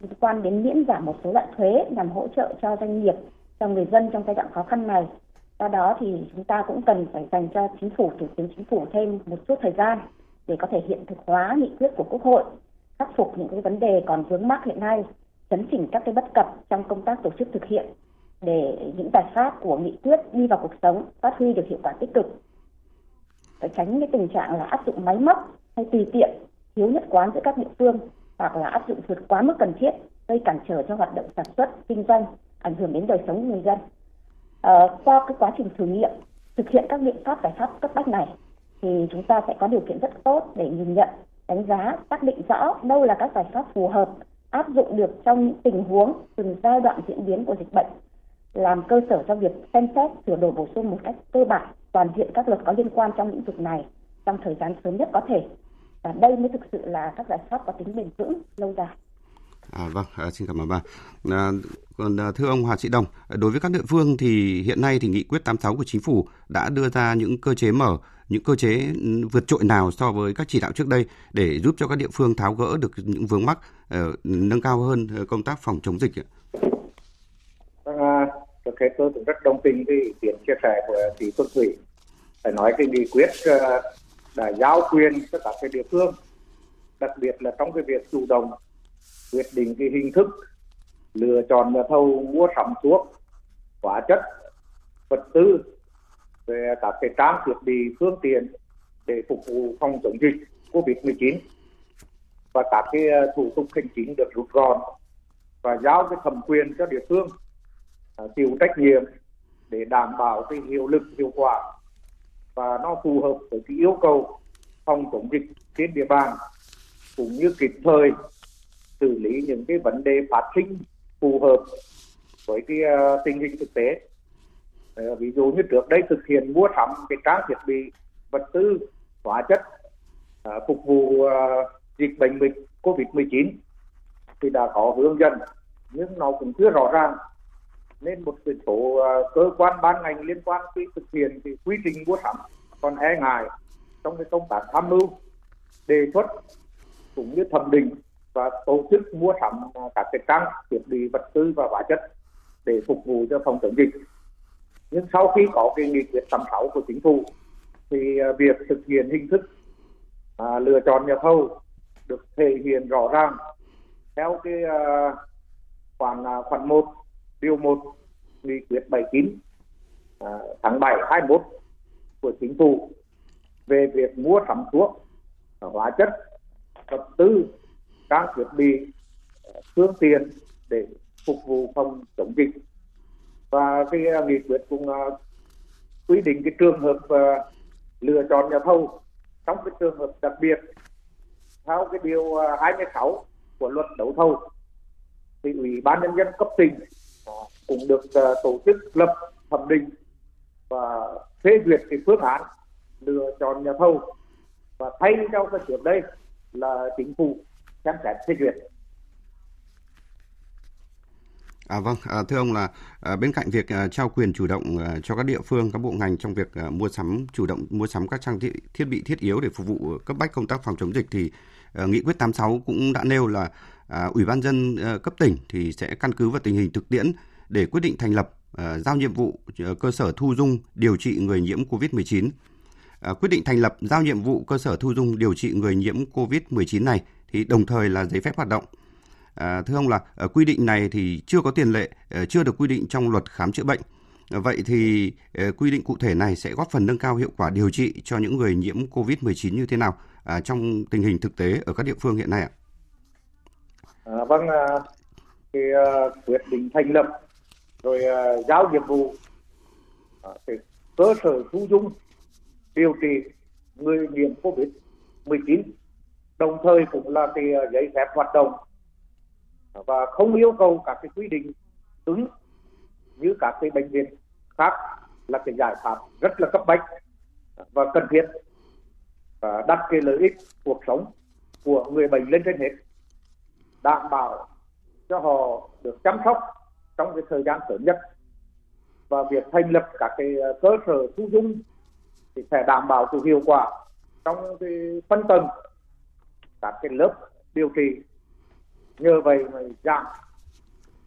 liên quan đến miễn giảm một số loại thuế nhằm hỗ trợ cho doanh nghiệp, cho người dân trong giai đoạn khó khăn này. Do đó thì chúng ta cũng cần phải dành cho chính phủ, thủ tướng chính phủ thêm một chút thời gian để có thể hiện thực hóa nghị quyết của Quốc hội, khắc phục những cái vấn đề còn vướng mắc hiện nay chấn chỉnh các cái bất cập trong công tác tổ chức thực hiện để những giải pháp của nghị quyết đi vào cuộc sống phát huy được hiệu quả tích cực. Phải tránh cái tình trạng là áp dụng máy móc hay tùy tiện thiếu nhất quán giữa các địa phương hoặc là áp dụng vượt quá mức cần thiết gây cản trở cho hoạt động sản xuất kinh doanh ảnh hưởng đến đời sống người dân. Ờ, qua cái quá trình thử nghiệm, thực hiện các biện pháp giải pháp cấp bách này, thì chúng ta sẽ có điều kiện rất tốt để nhìn nhận, đánh giá, xác định rõ đâu là các giải pháp phù hợp, áp dụng được trong những tình huống, từng giai đoạn diễn biến của dịch bệnh, làm cơ sở cho việc xem xét, sửa đổi bổ sung một cách cơ bản, toàn diện các luật có liên quan trong lĩnh vực này trong thời gian sớm nhất có thể và đây mới thực sự là các giải pháp có tính bền vững, lâu dài. À, vâng, à, xin cảm ơn bà. À, còn à, thưa ông Hà Sĩ Đồng, à, đối với các địa phương thì hiện nay thì nghị quyết 86 của chính phủ đã đưa ra những cơ chế mở những cơ chế ừ, vượt trội nào so với các chỉ đạo trước đây để giúp cho các địa phương tháo gỡ được những vướng mắc, uh, nâng cao hơn ờ, công tác phòng chống dịch ạ? À, trước tôi cũng rất đồng tình với ý kiến chia sẻ của chị Xuân Thủy. Phải nói cái nghị quyết ờ, đã giao quyền cho các cái địa phương, đặc biệt là trong cái việc chủ động quyết định cái hình thức lựa chọn nhà thầu mua sắm thuốc, hóa chất, vật tư về các cái trang thiết bị phương tiện để phục vụ phòng chống dịch Covid-19 và các cái à, thủ tục hành chính được rút gọn và giao cái thẩm quyền cho địa phương à, chịu trách nhiệm để đảm bảo cái hiệu lực hiệu quả và nó phù hợp với cái yêu cầu phòng chống dịch trên địa bàn cũng như kịp thời xử lý những cái vấn đề phát sinh phù hợp với cái uh, tình hình thực tế. Uh, ví dụ như trước đây thực hiện mua sắm cái trang thiết bị vật tư hóa chất uh, phục vụ uh, dịch bệnh covid 19 thì đã có hướng dẫn nhưng nó cũng chưa rõ ràng. Nên một số uh, cơ quan ban ngành liên quan khi thực hiện thì quy trình mua sắm còn e ngại trong cái công tác tham mưu đề xuất cũng như thẩm định và tổ chức mua sắm à, các cái trang thiết bị vật tư và hóa chất để phục vụ cho phòng chống dịch. Nhưng sau khi có cái nghị quyết 86 của chính phủ thì à, việc thực hiện hình thức à, lựa chọn nhà thầu được thể hiện rõ ràng theo cái à, khoản à, khoản 1 điều 1 nghị quyết 79 à, tháng 7 21 của chính phủ về việc mua sắm thuốc hóa chất vật tư trang thiết bị ờ, phương tiện để phục vụ phòng chống dịch. Và cái ờ, nghị quyết cũng ờ, quy định cái trường hợp lựa chọn nhà thầu trong cái trường hợp đặc biệt, theo cái điều 26 của luật đấu thầu, thì ủy ban nhân dân cấp tỉnh cũng được tổ chức lập thẩm định và phê duyệt cái phương án lựa chọn nhà thầu. Và thay cho cái trước đây là chính phủ xem xét phê duyệt À, vâng, à, thưa ông là à, bên cạnh việc à, trao quyền chủ động à, cho các địa phương, các bộ ngành trong việc à, mua sắm chủ động mua sắm các trang thiết, thiết bị thiết yếu để phục vụ cấp bách công tác phòng chống dịch thì à, nghị quyết 86 cũng đã nêu là à, ủy ban dân à, cấp tỉnh thì sẽ căn cứ vào tình hình thực tiễn để quyết định thành lập à, giao nhiệm vụ à, cơ sở thu dung điều trị người nhiễm COVID-19. À, quyết định thành lập giao nhiệm vụ cơ sở thu dung điều trị người nhiễm COVID-19 này thì đồng thời là giấy phép hoạt động À, thưa ông là quy định này thì chưa có tiền lệ, ờ, chưa được quy định trong luật khám chữa bệnh. À, vậy thì ờ, quy định cụ thể này sẽ góp phần nâng cao hiệu quả điều trị cho những người nhiễm COVID-19 như thế nào à, trong tình hình thực tế ở các địa phương hiện nay ạ? À, vâng, à, thì ờ, quyết định thành lập rồi giao nhiệm vụ uh, cơ sở thu dung điều trị người nhiễm COVID-19 đồng thời cũng là cái ờ, giấy phép hoạt động. Và không yêu cầu các cái quy định cứng như các cái bệnh viện khác là cái giải pháp rất là cấp bách và cần thiết và đặt cái lợi ích cuộc sống của người bệnh lên trên hết, đảm bảo cho họ được chăm sóc trong cái thời gian sớm nhất và việc thành lập các cái ờ, cơ sở thu dung thì sẽ đảm bảo sự hiệu quả trong cái phân tầng các cái lớp điều trị nhờ vậy mà giảm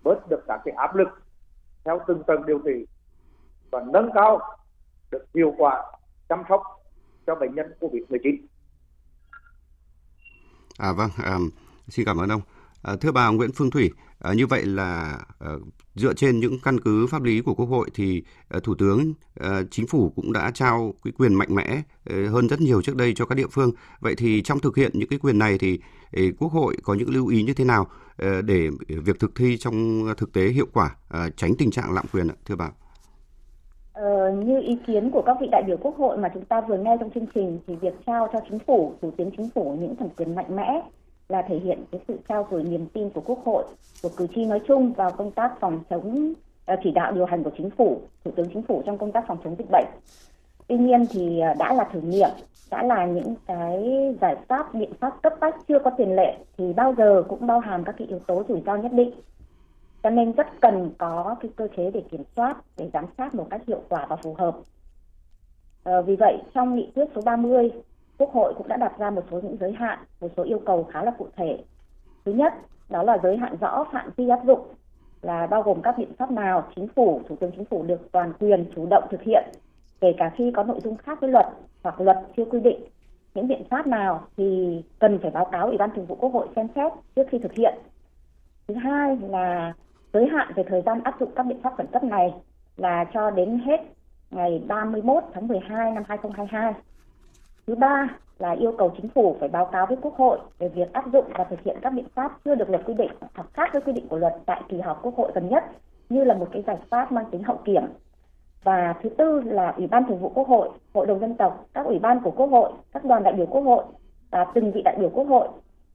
bớt được các cái áp lực theo từng tầng điều trị và nâng cao được hiệu quả chăm sóc cho bệnh nhân COVID-19. À vâng, à, xin cảm ơn ông. À, thưa bà Nguyễn Phương Thủy, à, như vậy là à, dựa trên những căn cứ pháp lý của Quốc hội thì à, Thủ tướng à, Chính phủ cũng đã trao cái quyền mạnh mẽ à, hơn rất nhiều trước đây cho các địa phương. Vậy thì trong thực hiện những cái quyền này thì à, Quốc hội có những lưu ý như thế nào à, để việc thực thi trong thực tế hiệu quả, à, tránh tình trạng lạm quyền ạ, thưa bà? Ờ, như ý kiến của các vị đại biểu Quốc hội mà chúng ta vừa nghe trong chương trình thì việc trao cho chính phủ, thủ tướng chính phủ những thẩm quyền mạnh mẽ là thể hiện cái sự trao gửi niềm tin của Quốc hội, của cử tri nói chung vào công tác phòng chống à, chỉ đạo điều hành của chính phủ, thủ tướng chính phủ trong công tác phòng chống dịch bệnh. Tuy nhiên thì à, đã là thử nghiệm, đã là những cái giải pháp biện pháp cấp bách chưa có tiền lệ thì bao giờ cũng bao hàm các cái yếu tố rủi ro nhất định. Cho nên rất cần có cái cơ chế để kiểm soát, để giám sát một cách hiệu quả và phù hợp. À, vì vậy trong nghị quyết số 30 Quốc hội cũng đã đặt ra một số những giới hạn, một số yêu cầu khá là cụ thể. Thứ nhất, đó là giới hạn rõ phạm vi áp dụng là bao gồm các biện pháp nào chính phủ, thủ tướng chính phủ được toàn quyền chủ động thực hiện, kể cả khi có nội dung khác với luật hoặc luật chưa quy định. Những biện pháp nào thì cần phải báo cáo Ủy ban Thường vụ Quốc hội xem xét trước khi thực hiện. Thứ hai là giới hạn về thời gian áp dụng các biện pháp khẩn cấp này là cho đến hết ngày 31 tháng 12 năm 2022 Thứ ba là yêu cầu chính phủ phải báo cáo với Quốc hội về việc áp dụng và thực hiện các biện pháp chưa được luật quy định hoặc khác với quy định của luật tại kỳ họp Quốc hội gần nhất như là một cái giải pháp mang tính hậu kiểm. Và thứ tư là Ủy ban Thường vụ Quốc hội, Hội đồng dân tộc, các ủy ban của Quốc hội, các đoàn đại biểu Quốc hội và từng vị đại biểu Quốc hội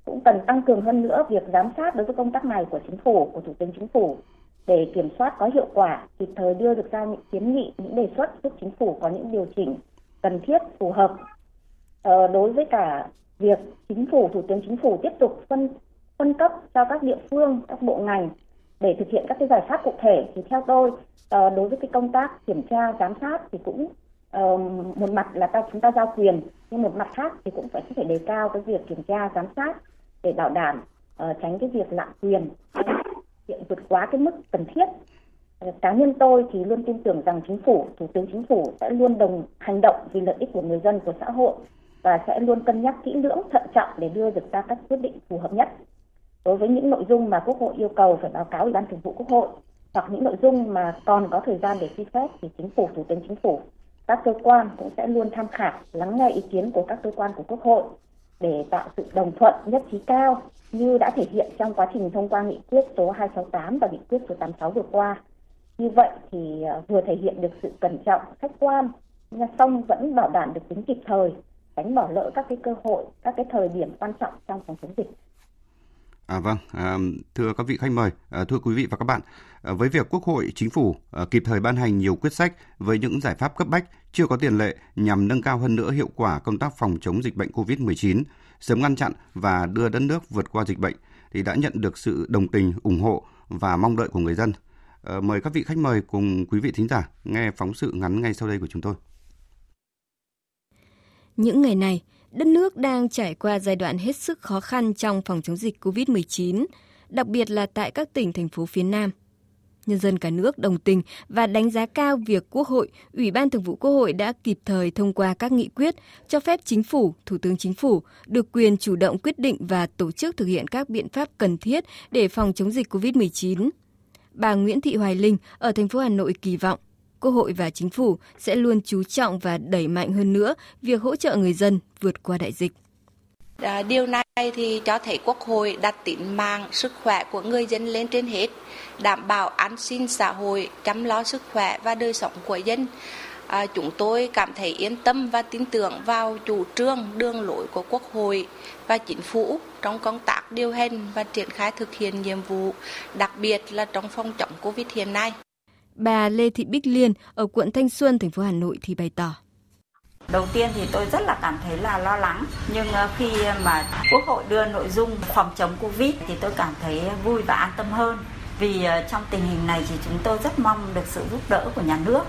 cũng cần tăng cường hơn nữa việc giám sát đối với công tác này của chính phủ, của Thủ tướng Chính phủ để kiểm soát có hiệu quả, kịp thời đưa được ra những kiến nghị, những đề xuất giúp chính phủ có những điều chỉnh cần thiết, phù hợp Ờ, đối với cả việc chính phủ, thủ tướng chính phủ tiếp tục phân phân cấp cho các địa phương, các bộ ngành để thực hiện các cái giải pháp cụ thể. Thì theo tôi ờ, đối với cái công tác kiểm tra, giám sát thì cũng ờ, một mặt là ta, chúng ta giao quyền, nhưng một mặt khác thì cũng phải phải đề cao cái việc kiểm tra, giám sát để bảo đảm tránh cái việc lạm quyền, hiện vượt quá cái mức cần thiết. Cá nhân tôi thì luôn tin tưởng rằng chính phủ, thủ tướng chính phủ sẽ luôn đồng hành động vì lợi ích của người dân, của xã hội và sẽ luôn cân nhắc kỹ lưỡng thận trọng để đưa được ra các quyết định phù hợp nhất. Đối với những nội dung mà Quốc hội yêu cầu phải báo cáo Ủy ban Thường vụ Quốc hội hoặc những nội dung mà còn có thời gian để suy xét thì chính phủ, thủ tướng chính phủ, các cơ quan cũng sẽ luôn tham khảo, lắng nghe ý kiến của các cơ quan của Quốc hội để tạo sự đồng thuận nhất trí cao như đã thể hiện trong quá trình thông qua nghị quyết số 268 và nghị quyết số 86 vừa qua. Như vậy thì ờ, vừa thể hiện được sự cẩn trọng, khách quan, nhưng song vẫn bảo đảm được tính kịp thời tránh bỏ lỡ các cái cơ hội, các cái thời điểm quan trọng trong phòng chống dịch. À, vâng, à, thưa các vị khách mời, à, thưa quý vị và các bạn, à, với việc Quốc hội, Chính phủ à, kịp thời ban hành nhiều quyết sách với những giải pháp cấp bách chưa có tiền lệ nhằm nâng cao hơn nữa hiệu quả công tác phòng chống dịch bệnh COVID-19, sớm ngăn chặn và đưa đất nước vượt qua dịch bệnh, thì đã nhận được sự đồng tình, ủng hộ và mong đợi của người dân. À, mời các vị khách mời cùng quý vị thính giả nghe phóng sự ngắn ngay sau đây của chúng tôi. Những ngày này, đất nước đang trải qua giai đoạn hết sức khó khăn trong phòng chống dịch COVID-19, đặc biệt là tại các tỉnh, thành phố phía Nam. Nhân dân cả nước đồng tình và đánh giá cao việc Quốc hội, Ủy ban Thường vụ Quốc hội đã kịp thời thông qua các nghị quyết cho phép Chính phủ, Thủ tướng Chính phủ được quyền chủ động quyết định và tổ chức thực hiện các biện pháp cần thiết để phòng chống dịch COVID-19. Bà Nguyễn Thị Hoài Linh ở thành phố Hà Nội kỳ vọng Quốc hội và Chính phủ sẽ luôn chú trọng và đẩy mạnh hơn nữa việc hỗ trợ người dân vượt qua đại dịch. À, điều này thì cho thấy Quốc hội đặt tính mạng sức khỏe của người dân lên trên hết, đảm bảo an sinh xã hội, chăm lo sức khỏe và đời sống của dân. À, chúng tôi cảm thấy yên tâm và tin tưởng vào chủ trương đường lối của Quốc hội và chính phủ trong công tác điều hành và triển khai thực hiện nhiệm vụ, đặc biệt là trong phòng chống Covid hiện nay. Bà Lê Thị Bích Liên ở quận Thanh Xuân, thành phố Hà Nội thì bày tỏ. Đầu tiên thì tôi rất là cảm thấy là lo lắng, nhưng ờ, khi mà Quốc hội đưa nội dung phòng chống Covid thì tôi cảm thấy vui và an tâm hơn. Vì ờ, trong tình hình này thì chúng tôi rất mong được sự giúp đỡ của nhà nước.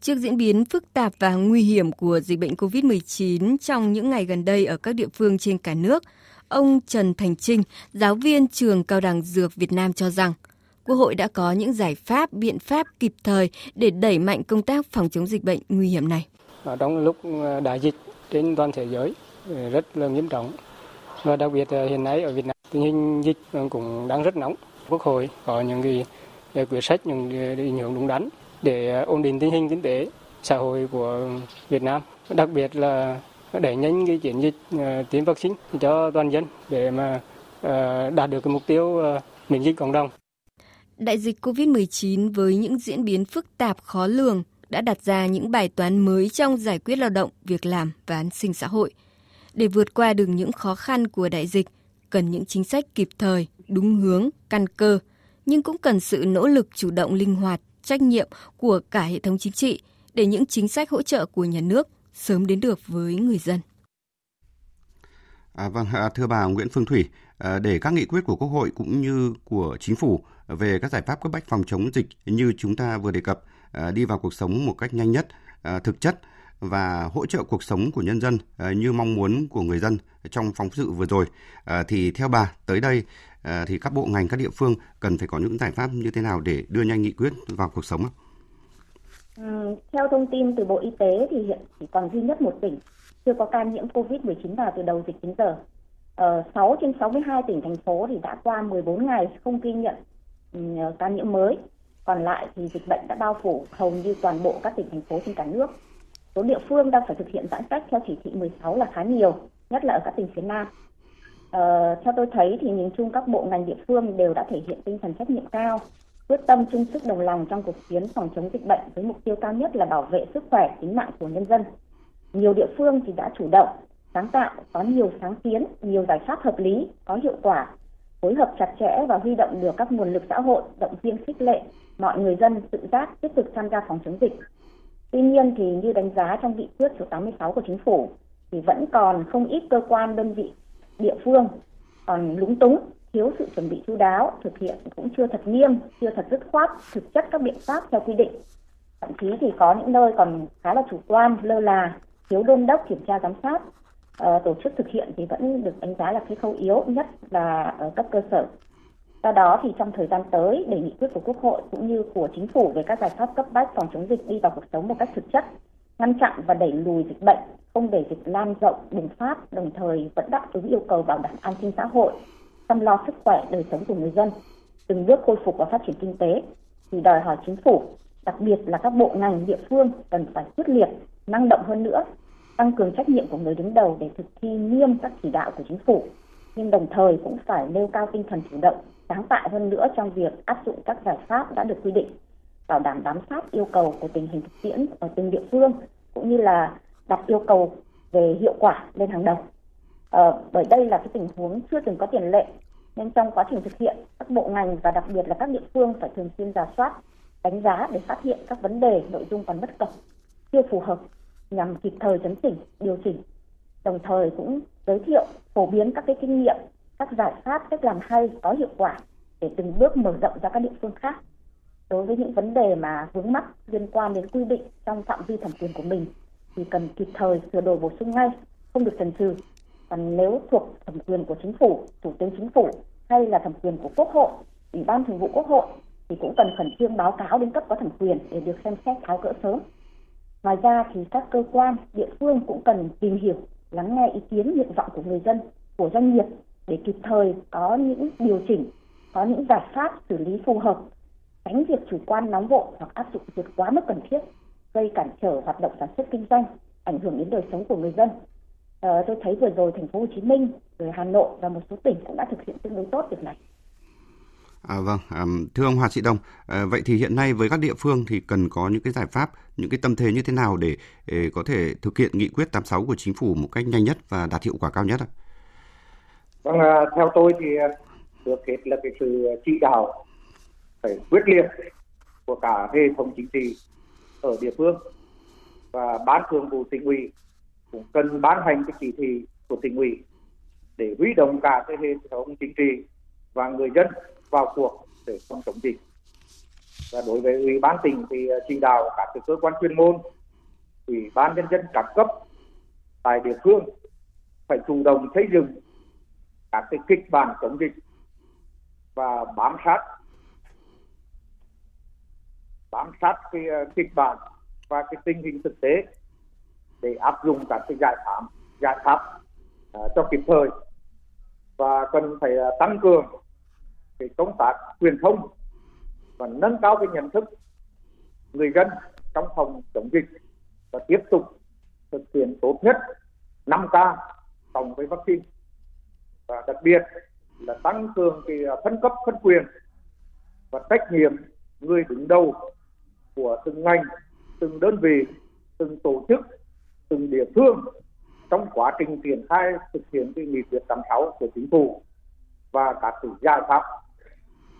Trước diễn biến phức tạp và nguy hiểm của dịch bệnh COVID-19 trong những ngày gần đây ở các địa phương trên cả nước, ông Trần Thành Trinh, giáo viên trường Cao đẳng Dược Việt Nam cho rằng – Quốc hội đã có những giải pháp, biện pháp kịp thời để đẩy mạnh công tác phòng chống dịch bệnh nguy hiểm này. Ở trong lúc ờ, đại dịch trên toàn thế giới ờ, rất là nghiêm trọng và đặc biệt hiện nay ở Việt Nam tình hình dịch cũng đang rất nóng. Quốc hội có những cái ờ, quyết sách những định hướng đúng đắn để ổn định tình hình kinh tế xã hội của Việt Nam, đặc biệt là đẩy nhanh cái chiến dịch tiêm vaccine cho toàn dân để mà đạt được cái mục tiêu miễn dịch cộng đồng. Đại dịch COVID-19 với những diễn biến phức tạp khó lường đã đặt ra những bài toán mới trong giải quyết lao động, việc làm và an sinh xã hội. Để vượt qua được những khó khăn của đại dịch, cần những chính sách kịp thời, đúng hướng, căn cơ, nhưng cũng cần sự nỗ lực chủ động linh hoạt, trách nhiệm của cả hệ thống chính trị để những chính sách hỗ trợ của nhà nước sớm đến được với người dân. À, vâng, à, thưa bà Nguyễn Phương Thủy, Ờ, để các nghị quyết của Quốc hội cũng như của Chính phủ về các giải pháp cấp bách phòng chống dịch như chúng ta vừa đề cập ờ, đi vào cuộc sống một cách nhanh nhất, ờ, thực chất và hỗ trợ cuộc sống của nhân dân như mong muốn của người dân trong phóng sự vừa rồi thì theo bà tới đây thì các bộ ngành các địa phương cần phải có những giải pháp như thế nào để đưa nhanh nghị quyết vào cuộc sống? Ừ, theo thông tin từ Bộ Y tế thì hiện chỉ còn duy nhất một tỉnh chưa có ca nhiễm COVID-19 nào từ đầu dịch đến giờ. Ờ, 6 trên 62 tỉnh thành phố thì đã qua 14 ngày không ghi nhận ừ, ca nhiễm mới. Còn lại thì dịch bệnh đã bao phủ hầu như toàn bộ các tỉnh thành phố trên cả nước. Số địa phương đang phải thực hiện giãn cách theo chỉ thị 16 là khá nhiều nhất là ở các tỉnh phía nam. Ờ, theo tôi thấy thì nhìn chung các bộ ngành địa phương đều đã thể hiện tinh thần trách nhiệm cao quyết tâm chung sức đồng lòng trong cuộc chiến phòng chống dịch bệnh với mục tiêu cao nhất là bảo vệ sức khỏe tính mạng của nhân dân. Nhiều địa phương thì đã chủ động sáng tạo có nhiều sáng kiến nhiều giải pháp hợp lý có hiệu quả phối hợp chặt chẽ và huy động được các nguồn lực xã hội, động viên khích lệ mọi người dân tự giác tích cực tham gia phòng chống dịch. Tuy nhiên thì như đánh giá trong nghị quyết số 86 của chính phủ thì vẫn còn không ít cơ quan đơn vị địa phương còn lúng túng, thiếu sự chuẩn bị chú đáo, thực hiện cũng chưa thật nghiêm, chưa thật dứt khoát thực chất các biện pháp theo quy định. Thậm chí thì có những nơi còn khá là chủ quan, lơ là, thiếu đôn đốc kiểm tra giám sát uh, tổ chức thực hiện thì vẫn được đánh giá là cái khâu yếu nhất là ở cấp cơ sở. Do đó thì trong thời gian tới để nghị quyết của Quốc hội cũng như của chính phủ về các giải pháp cấp bách phòng chống dịch đi vào cuộc sống một cách thực chất, ngăn chặn và đẩy lùi dịch bệnh, không để dịch lan rộng bùng phát, đồng thời vẫn đáp ứng yêu cầu bảo đảm an sinh xã hội, chăm lo sức khỏe đời sống của người dân, từng bước khôi phục và phát triển kinh tế thì đòi hỏi chính phủ, đặc biệt là các bộ ngành địa phương cần phải quyết liệt, năng động hơn nữa tăng cường trách nhiệm của người đứng đầu để thực thi nghiêm các chỉ đạo của chính phủ nhưng đồng thời cũng phải nêu cao tinh thần chủ động sáng tạo hơn nữa trong việc áp dụng các giải pháp đã được quy định bảo đảm bám sát yêu cầu của tình hình thực tiễn ở từng địa phương cũng như là đặt yêu cầu về hiệu quả lên hàng đầu. Ờ, bởi đây là cái tình huống chưa từng có tiền lệ nên trong quá trình thực hiện các bộ ngành và đặc biệt là các địa phương phải thường xuyên giả soát đánh giá để phát hiện các vấn đề nội dung còn bất cập chưa phù hợp nhằm kịp thời chấn chỉnh, điều chỉnh. Đồng thời cũng giới thiệu, phổ biến các cái kinh nghiệm, các giải pháp, cách làm hay, có hiệu quả để từng bước mở rộng ra các địa phương khác đối với những vấn đề mà vướng mắc liên quan đến quy định trong phạm vi thẩm quyền của mình. Thì cần kịp thời sửa đổi bổ sung ngay, không được chần chừ. Còn nếu thuộc thẩm quyền của chính phủ, thủ tướng chính phủ hay là thẩm quyền của quốc hội, ủy ban thường vụ quốc hội thì cũng cần khẩn trương báo cáo đến cấp có thẩm quyền để được xem xét tháo gỡ sớm ngoài ra thì các cơ quan địa phương cũng cần tìm hiểu lắng nghe ý kiến nguyện vọng của người dân của doanh nghiệp để kịp thời có những điều chỉnh có những giải pháp xử lý phù hợp tránh việc chủ quan nóng vội hoặc áp dụng vượt quá mức cần thiết gây cản trở hoạt động sản xuất kinh doanh ảnh hưởng đến đời sống của người dân. À, tôi thấy vừa rồi thành phố Hồ Chí Minh rồi Hà Nội và một số tỉnh cũng đã thực hiện tương đối tốt việc này. À, vâng, à, thưa ông Hoàng Sĩ Đông, à, vậy thì hiện nay với các địa phương thì cần có những cái giải pháp, những cái tâm thế như thế nào để, để có thể thực hiện nghị quyết 86 của chính phủ một cách nhanh nhất và đạt hiệu quả cao nhất ạ? Vâng, à, theo tôi thì ờ, được hết là cái sự chỉ đạo phải quyết liệt của cả hệ thống chính trị ở địa phương và ban thường vụ tỉnh ủy cũng cần ban hành cái chỉ thị của tỉnh ủy để huy động cả cái hệ thống chính trị và người dân vào cuộc để phòng chống dịch. Và đối với ủy ban tỉnh thì ờ, chỉ đạo các cơ quan chuyên môn ủy ban nhân dân các cấp tại địa phương phải chủ động xây dựng các cái kịch bản chống dịch và bám sát bám sát cái ờ, kịch bản và cái tình hình thực tế để áp dụng các cái giải pháp giải pháp uh, cho kịp thời. Và cần phải uh, tăng cường cái công tác truyền thông và nâng cao cái nhận thức người dân trong phòng chống dịch và tiếp tục thực hiện tốt nhất 5 k cộng với vaccine. Và đặc biệt là tăng cường cái à, phân cấp, phân quyền và trách nhiệm người đứng đầu của từng ngành, từng đơn vị, từng tổ chức, từng địa phương trong quá trình triển khai thực hiện cái nghị quyết 86 của chính phủ và các giải pháp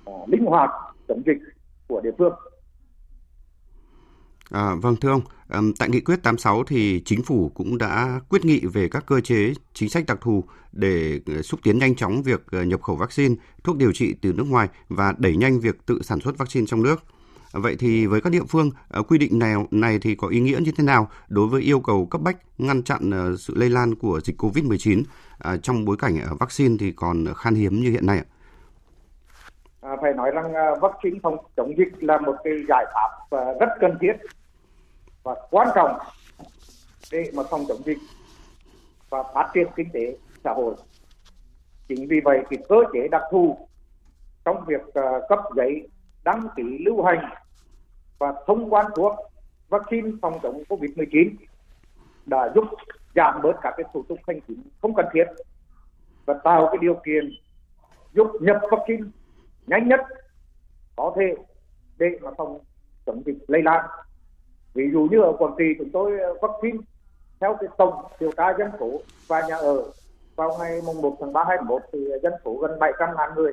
Ờ, linh hoạt chống dịch của địa phương. À, vâng thưa ông, tại nghị quyết 86 thì chính phủ cũng đã quyết nghị về các cơ chế chính sách đặc thù để ờ, xúc tiến nhanh chóng việc ờ, nhập khẩu vaccine, thuốc điều trị từ nước ngoài và đẩy nhanh việc tự sản xuất vaccine trong nước. Vậy thì với các địa phương, quy định này này thì có ý nghĩa như thế nào đối với yêu cầu cấp bách ngăn chặn sự lây lan của dịch COVID-19 à, trong bối cảnh vaccine thì còn khan hiếm như hiện nay ạ? À, phải nói rằng à, vaccine phòng chống dịch là một cái giải pháp à, rất cần thiết và quan trọng để mà phòng chống dịch và phát triển kinh tế xã hội. Chính vì vậy thì cơ chế đặc thù trong việc uh, cấp giấy đăng ký lưu hành và thông quan thuốc vaccine phòng chống Covid-19 đã giúp giảm bớt các cái thủ tục hành chính không cần thiết và tạo cái điều kiện giúp nhập vaccine nhanh nhất có thể để mà phòng chống dịch lây lan. Ví dụ như ở quảng trị chúng tôi ờ, vaccine theo cái tổng điều tra dân số và nhà ở vào ngày mùng 1 tháng 3 21 thì dân số gần 700 ngàn người.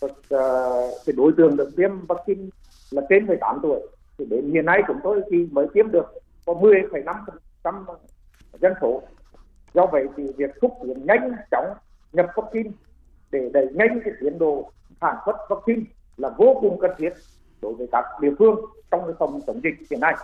Và, uh, ờ, cái đối tượng được tiêm vaccine là trên 18 tuổi. Thì đến hiện nay chúng tôi thì mới tiêm được có 10,5% dân số. Do vậy thì việc thúc tiến nhanh chóng nhập vaccine để đẩy nhanh cái tiến độ sản xuất vaccine là vô cùng cần thiết đối với các địa phương trong cái phòng chống dịch hiện nay.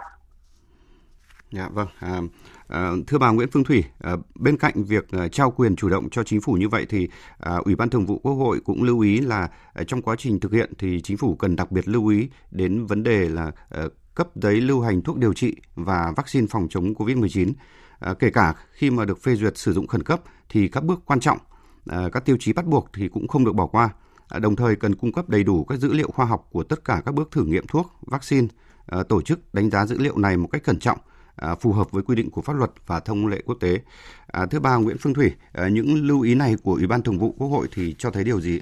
Dạ vâng. À, à, thưa bà Nguyễn Phương Thủy, à, bên cạnh việc à, trao quyền chủ động cho chính phủ như vậy thì à, Ủy ban Thường vụ Quốc hội cũng lưu ý là à, trong quá trình thực hiện thì chính phủ cần đặc biệt lưu ý đến vấn đề là à, cấp giấy lưu hành thuốc điều trị và vaccine phòng chống COVID-19. À, kể cả khi mà được phê duyệt sử dụng khẩn cấp thì các bước quan trọng, à, các tiêu chí bắt buộc thì cũng không được bỏ qua. À, đồng thời cần cung cấp đầy đủ các dữ liệu khoa học của tất cả các bước thử nghiệm thuốc, vaccine, à, tổ chức đánh giá dữ liệu này một cách cẩn trọng à, phù hợp với quy định của pháp luật và thông lệ quốc tế. Thứ thưa bà Nguyễn Phương Thủy, những lưu ý này của Ủy ban Thường vụ Quốc hội thì cho thấy điều gì?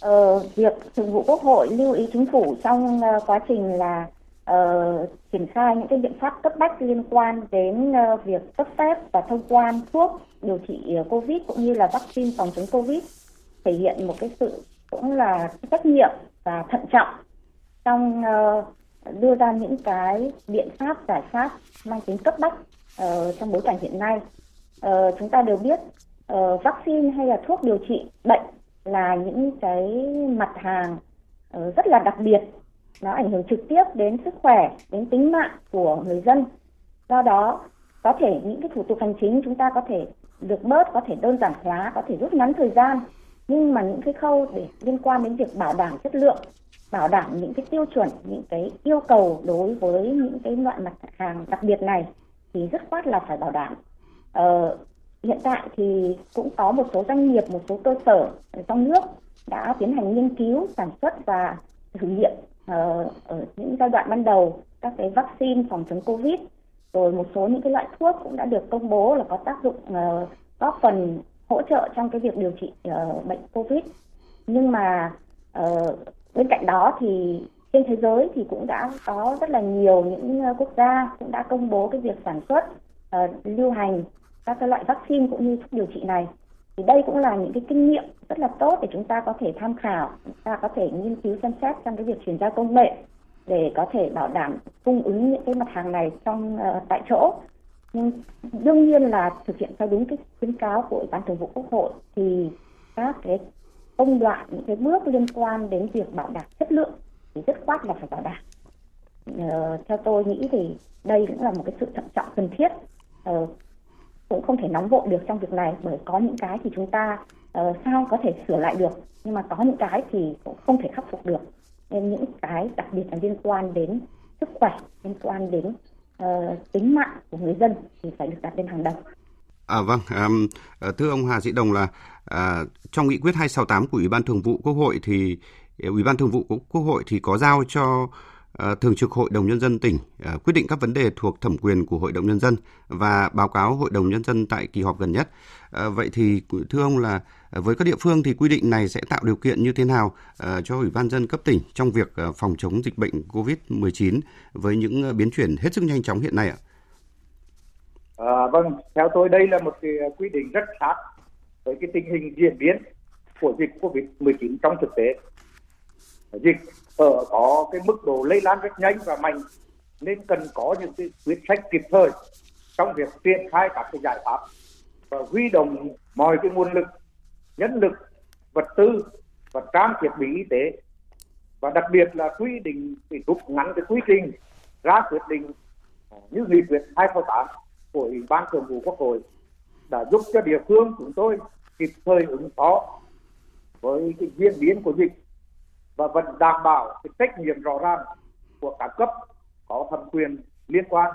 Ờ, việc Thường vụ Quốc hội lưu ý chính phủ trong quá trình là uh, triển khai những cái biện pháp cấp bách liên quan đến uh, việc cấp phép và thông quan thuốc điều trị ờ, covid cũng như là vaccine phòng chống covid thể hiện một cái sự cũng là trách nhiệm và thận trọng trong uh, đưa ra những cái biện pháp giải pháp mang tính cấp bách uh, trong bối cảnh hiện nay. Uh, chúng ta đều biết uh, vaccine hay là thuốc điều trị bệnh là những cái mặt hàng uh, rất là đặc biệt. Nó ảnh hưởng trực tiếp đến sức khỏe đến tính mạng của người dân. Do đó có thể những cái thủ tục hành chính chúng ta có thể được bớt có thể đơn giản hóa có thể rút ngắn thời gian nhưng mà những cái khâu để liên quan đến việc bảo đảm chất lượng bảo đảm những cái tiêu chuẩn những cái yêu cầu đối với những cái loại mặt hàng đặc biệt này thì rất khoát là phải bảo đảm. Ờ, hiện tại thì cũng có một số doanh nghiệp một số cơ sở trong nước đã tiến hành nghiên cứu sản xuất và thử nghiệm ờ, ở những giai đoạn ban đầu các cái vaccine phòng chống covid. Rồi một số những cái loại thuốc cũng đã được công bố là có tác dụng uh, góp phần hỗ trợ trong cái việc điều trị uh, bệnh covid. Nhưng mà uh, bên cạnh đó thì trên thế giới thì cũng đã có rất là nhiều những ờ, quốc gia cũng đã công bố cái việc sản xuất uh, lưu hành các cái loại vaccine cũng như thuốc điều trị này. Thì đây cũng là những cái kinh nghiệm rất là tốt để chúng ta có thể tham khảo chúng ta có thể nghiên cứu xem xét trong cái việc chuyển giao công nghệ để có thể bảo đảm cung ứng những cái mặt hàng này trong uh, tại chỗ đương nhiên là thực hiện theo đúng cái khuyến cáo của ủy ban thường vụ quốc hội thì các cái công đoạn những cái bước liên quan đến việc bảo đảm chất lượng thì rất quát là phải bảo đảm. Ờ, theo tôi nghĩ thì đây cũng là một cái sự thận trọng cần thiết. Ờ, cũng không thể nóng vội được trong việc này bởi có những cái thì chúng ta uh, sao có thể sửa lại được nhưng mà có những cái thì cũng không thể khắc phục được. Nên những cái đặc biệt là liên quan đến sức khỏe liên quan đến uh, tính mạng của người dân thì phải được đặt lên hàng đầu. À vâng, um, thưa ông Hà Sĩ Đồng là à, trong nghị quyết 268 của Ủy ban Thường vụ Quốc hội thì Ủy ban Thường vụ Quốc hội thì có giao cho Ờ, Thường trực Hội đồng Nhân dân tỉnh ờ, quyết định các vấn đề thuộc thẩm quyền của Hội đồng Nhân dân và báo cáo Hội đồng Nhân dân tại kỳ họp gần nhất. Ờ, vậy thì thưa ông là với các địa phương thì quy định này sẽ tạo điều kiện như thế nào cho Ủy ban dân cấp tỉnh trong việc phòng chống dịch bệnh COVID-19 với những biến chuyển hết sức nhanh chóng hiện nay ạ? À, vâng, theo tôi đây là một cái quy định rất sát với cái tình hình diễn biến của dịch COVID-19 trong thực tế. Dịch ở có cái mức độ lây lan rất nhanh và mạnh, nên cần có những cái quyết sách kịp thời trong việc triển khai các cái giải pháp và huy động mọi cái nguồn lực, nhân lực, vật tư và trang thiết bị y tế. Và đặc biệt là quy định thì rút ngắn cái quy trình ra quyết định như nghị quyết 208 của Ủy ban Thường vụ Quốc hội đã giúp cho địa phương chúng tôi kịp thời ứng phó với cái diễn biến của dịch và vẫn đảm bảo cái trách nhiệm rõ ràng của các cấp có thẩm quyền liên quan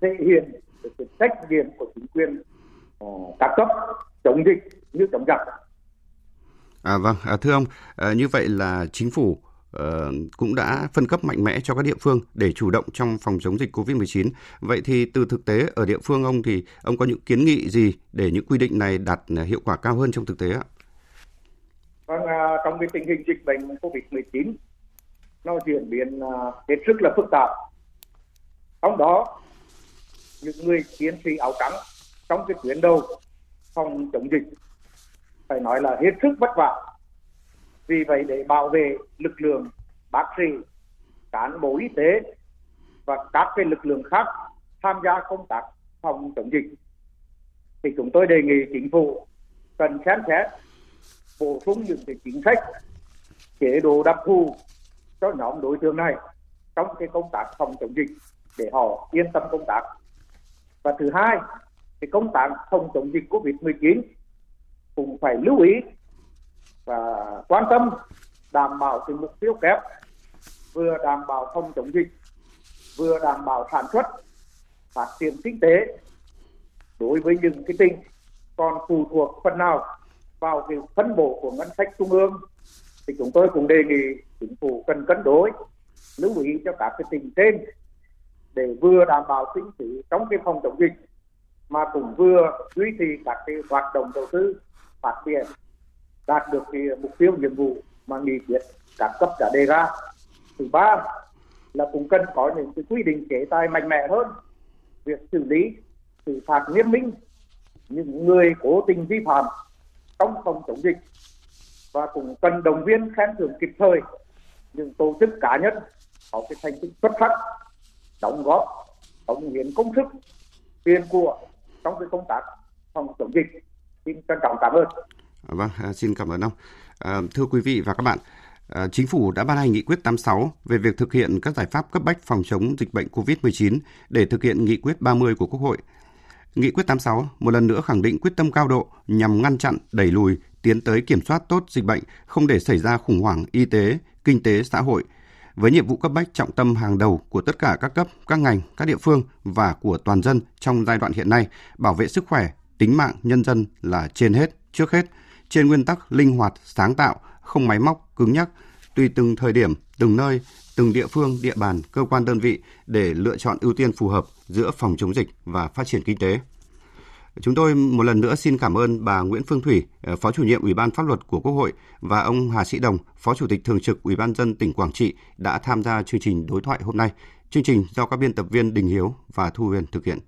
thể hiện cái trách nhiệm của chính quyền ờ, các cấp chống dịch như chống giặc. À vâng, à, thưa ông, à, như vậy là chính phủ ờ, cũng đã phân cấp mạnh mẽ cho các địa phương để chủ động trong phòng chống dịch COVID-19. Vậy thì từ thực tế ở địa phương ông thì ông có những kiến nghị gì để những quy định này đạt hiệu quả cao hơn trong thực tế ạ? Vâng, à, trong cái tình hình dịch bệnh COVID-19 nó diễn biến à, hết sức là phức tạp. Trong đó, những người chiến sĩ áo trắng trong cái tuyến đầu phòng chống dịch phải nói là hết sức vất vả. Vì vậy để bảo vệ lực lượng bác sĩ, cán bộ y tế và các cái lực lượng khác tham gia công tác phòng chống dịch thì chúng tôi đề nghị chính phủ cần xem xét bổ sung những cái chính sách chế độ đặc thù cho nhóm đối tượng này trong cái công tác phòng chống dịch để họ yên tâm công tác. Và thứ hai thì công tác phòng chống dịch covid 19 cũng phải lưu ý và quan tâm đảm bảo cái mục tiêu kép, vừa đảm bảo phòng chống dịch, vừa đảm bảo sản xuất, phát triển kinh tế đối với những cái tỉnh còn phụ thuộc phần nào vào cái phân bổ của ngân sách trung ương, thì chúng tôi cũng đề nghị chính phủ cần cân đối, lưu ý cho các cái tỉnh trên để vừa đảm bảo kinh phí trong cái phòng chống dịch, mà cũng vừa duy trì các cái hoạt động đầu tư, phát triển, đạt được cái mục tiêu nhiệm vụ mà nghị quyết các cấp đã đề ra. Thứ ba là cũng cần có những cái quy định chế tài mạnh mẽ hơn, việc xử lý xử phạt nghiêm minh, những người cố tình vi phạm trong phòng chống dịch và cũng cần động viên khen thưởng kịp thời những tổ chức cá nhân có cái thành tích xuất sắc đóng góp cống hiến công sức tiền của trong cái công tác phòng chống dịch. Xin trân trọng cảm ơn. À, vâng à, xin cảm ơn ông. À, thưa quý vị và các bạn à, Chính phủ đã ban hành nghị quyết 86 về việc thực hiện các giải pháp cấp bách phòng chống dịch bệnh COVID-19 để thực hiện nghị quyết 30 của Quốc hội. Nghị quyết 86 một lần nữa khẳng định quyết tâm cao độ nhằm ngăn chặn, đẩy lùi, tiến tới kiểm soát tốt dịch bệnh, không để xảy ra khủng hoảng y tế, kinh tế, xã hội, với nhiệm vụ cấp bách trọng tâm hàng đầu của tất cả các cấp, các ngành, các địa phương và của toàn dân trong giai đoạn hiện nay, bảo vệ sức khỏe, tính mạng nhân dân là trên hết, trước hết, trên nguyên tắc linh hoạt, sáng tạo, không máy móc, cứng nhắc, tùy từng thời điểm, từng nơi, từng địa phương, địa bàn, cơ quan đơn vị để lựa chọn ưu tiên phù hợp giữa phòng chống dịch và phát triển kinh tế. Chúng tôi một lần nữa xin cảm ơn bà Nguyễn Phương Thủy, ờ, Phó chủ nhiệm Ủy ban Pháp luật của Quốc hội và ông Hà Sĩ Đồng, Phó Chủ tịch Thường trực Ủy ban dân tỉnh Quảng Trị đã tham gia chương trình đối thoại hôm nay. Chương trình do các biên tập viên Đình Hiếu và Thu Huyền thực hiện.